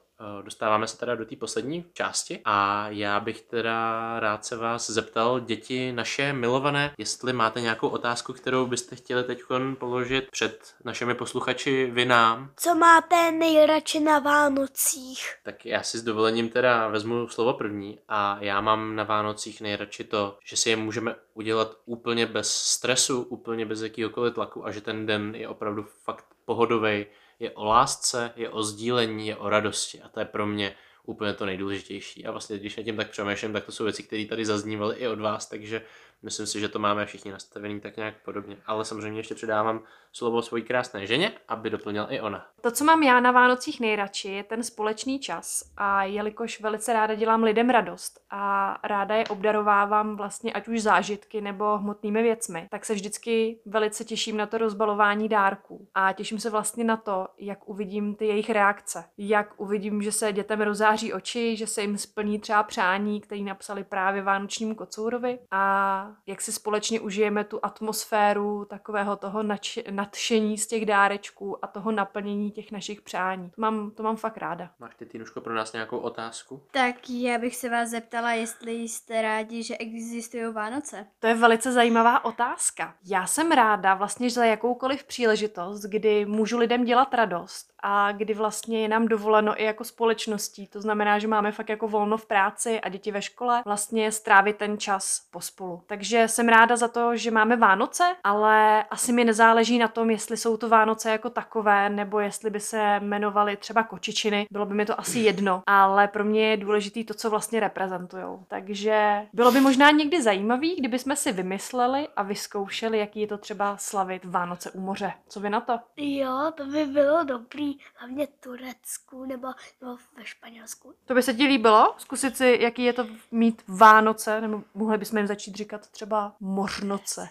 Dostáváme se teda do té poslední části a já bych teda rád se vás zeptal, děti naše milované, jestli máte nějakou otázku, kterou byste chtěli teď položit před našimi posluchači vy nám, Co máte nejradši na Vánocích? tak já si s dovolením teda vezmu slovo první a já mám na Vánocích nejradši to, že si je můžeme udělat úplně bez stresu, úplně bez jakýhokoliv tlaku a že ten den je opravdu fakt pohodový, je o lásce, je o sdílení, je o radosti a to je pro mě úplně to nejdůležitější. A vlastně, když nad tím tak přemýšlím, tak to jsou věci, které tady zaznívaly i od vás, takže myslím si, že to máme všichni nastavený tak nějak podobně. Ale samozřejmě ještě předávám slovo svojí krásné ženě, aby doplnila i ona. To, co mám já na Vánocích nejradši, je ten společný čas. A jelikož velice ráda dělám lidem radost a ráda je obdarovávám vlastně ať už zážitky nebo hmotnými věcmi, tak se vždycky velice těším na to rozbalování dárků. A těším se vlastně na to, jak uvidím ty jejich reakce. Jak uvidím, že se dětem rozáří oči, že se jim splní třeba přání, který napsali právě Vánočnímu kocourovi a jak si společně užijeme tu atmosféru takového toho nadš- nadšení z těch dárečků a toho naplnění těch našich přání. To mám, to mám fakt ráda. Máš ty, Týnuško, pro nás nějakou otázku? Tak já bych se vás zeptala, jestli jste rádi, že existují Vánoce. To je velice zajímavá otázka. Já jsem ráda vlastně za jakoukoliv příležitost, kdy můžu lidem dělat radost a kdy vlastně je nám dovoleno i jako společností. To znamená, že máme fakt jako volno v práci a děti ve škole vlastně strávit ten čas pospolu. Takže jsem ráda za to, že máme Vánoce, ale asi mi nezáleží na tom, jestli jsou to Vánoce jako takové, nebo jestli by se jmenovaly třeba kočičiny. Bylo by mi to asi jedno, ale pro mě je důležitý to, co vlastně reprezentujou. Takže bylo by možná někdy zajímavý, kdyby jsme si vymysleli a vyzkoušeli, jaký je to třeba slavit Vánoce u moře. Co vy na to? Jo, to by bylo dobrý, hlavně v Turecku nebo, nebo ve Španělsku. To by se ti líbilo? Zkusit si, jaký je to mít Vánoce, nebo mohli bychom jim začít říkat třeba Mořnoce.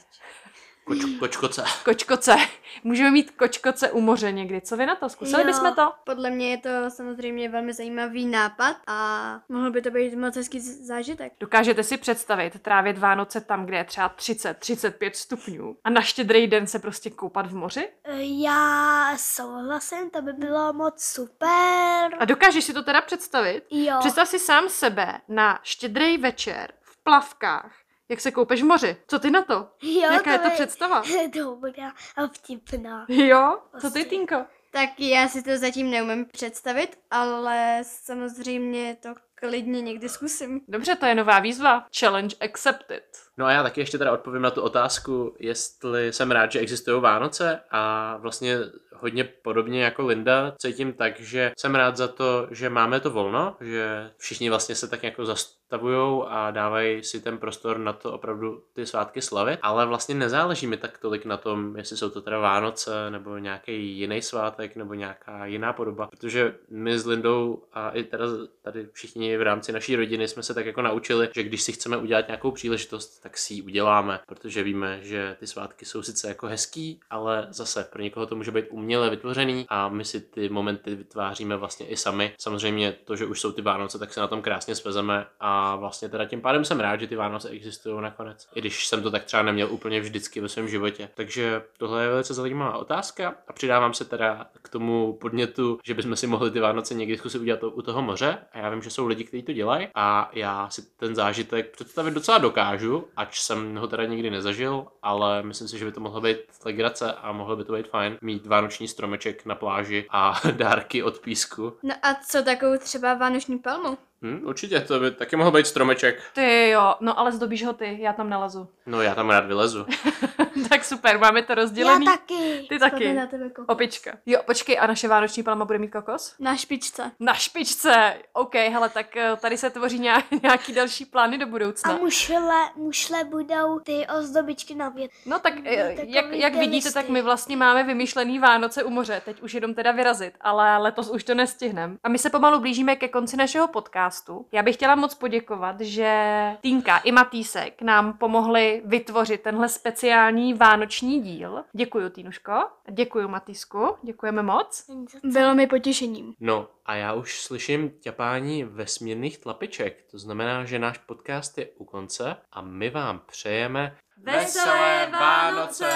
Koč, kočkoce. Kočkoce. Můžeme mít kočkoce u moře někdy. Co vy na to? Zkusili Jo. bychom to? Podle mě je to samozřejmě velmi zajímavý nápad a mohl by to být moc hezký zážitek. Dokážete si představit trávit Vánoce tam, kde je třeba 30-35 stupňů a na štědrý den se prostě koupat v moři? E, Já souhlasím, to by bylo moc super. A dokážeš si to teda představit? Jo. Představ si sám sebe na štědrý večer v plavkách, jak se koupeš v moři. Co ty na to? jo, Jaká je to by- představa? Dobrá a vtipná. Jo? Co ty, Prostě. Týnko? Tak já si to zatím neumím představit, ale samozřejmě to klidně někdy zkusím. Dobře, to je nová výzva. Challenge accepted. No a já taky ještě teda odpovím na tu otázku, jestli jsem rád, že existují Vánoce a vlastně hodně podobně jako Linda cítím tak, že jsem rád za to, že máme to volno, že všichni vlastně se tak jako zastavují a dávají si ten prostor na to opravdu ty svátky slavit, ale vlastně nezáleží mi tak tolik na tom, jestli jsou to teda Vánoce nebo nějaký jiný svátek nebo nějaká jiná podoba, protože my s Lindou a i teda tady všichni v rámci naší rodiny jsme se tak jako naučili, že když si chceme udělat nějakou příležitost, tak si ji uděláme, protože víme, že ty svátky jsou sice jako hezký, ale zase pro někoho to může být uměle vytvořený a my si ty momenty vytváříme vlastně i sami. Samozřejmě to, že už jsou ty Vánoce, tak se na tom krásně svezeme a vlastně teda tím pádem jsem rád, že ty Vánoce existují nakonec, i když jsem to tak třeba neměl úplně vždycky ve svém životě. Takže tohle je velice zajímavá otázka a přidávám se teda k tomu podnětu, že bychom si mohli ty Vánoce někdy zkusit udělat to, u toho moře a já vím, že jsou lidi, kteří to dělají a já si ten zážitek představit docela dokážu, ač jsem ho teda nikdy nezažil, ale myslím si, že by to mohlo být legrace a mohlo by to být fajn mít vánoční stromeček na pláži a dárky od písku. No a co takovou třeba vánoční palmu? Hm, určitě, to by taky mohl být stromeček. Ty jo, no ale zdobíš ho ty, já tam nelezu. No já tam rád vylezu. tak super, máme to Já rozdělený. taky. Ty taky. na tebe kokos. Opička. Jo, počkej, a naše vánoční palma bude mít kokos? Na špičce. Na špičce. OK, hele, tak eh, tady se tvoří nějak, nějaký další plány do A budoucna. mušle, mušle budou ty ozdobičky na vět. No tak eh, jak, jak vidíte, tak my vlastně máme vymyšlený Vánoce u moře, teď už jenom teda vyrazit, ale letos už to nestihneme. A my se pomalu blížíme ke konci našeho podcastu. Já bych chtěla moc poděkovat, že Týnka i Matýsek nám pomohli vytvořit tenhle speciální vánoční díl. Děkuji, Týnuško. Děkuji, Matýsku. Děkujeme moc. Bylo mi potěšením. No a já už slyším ťapání vesmírných tlapiček. To znamená, že náš podcast je u konce a my vám přejeme Veselé Vánoce!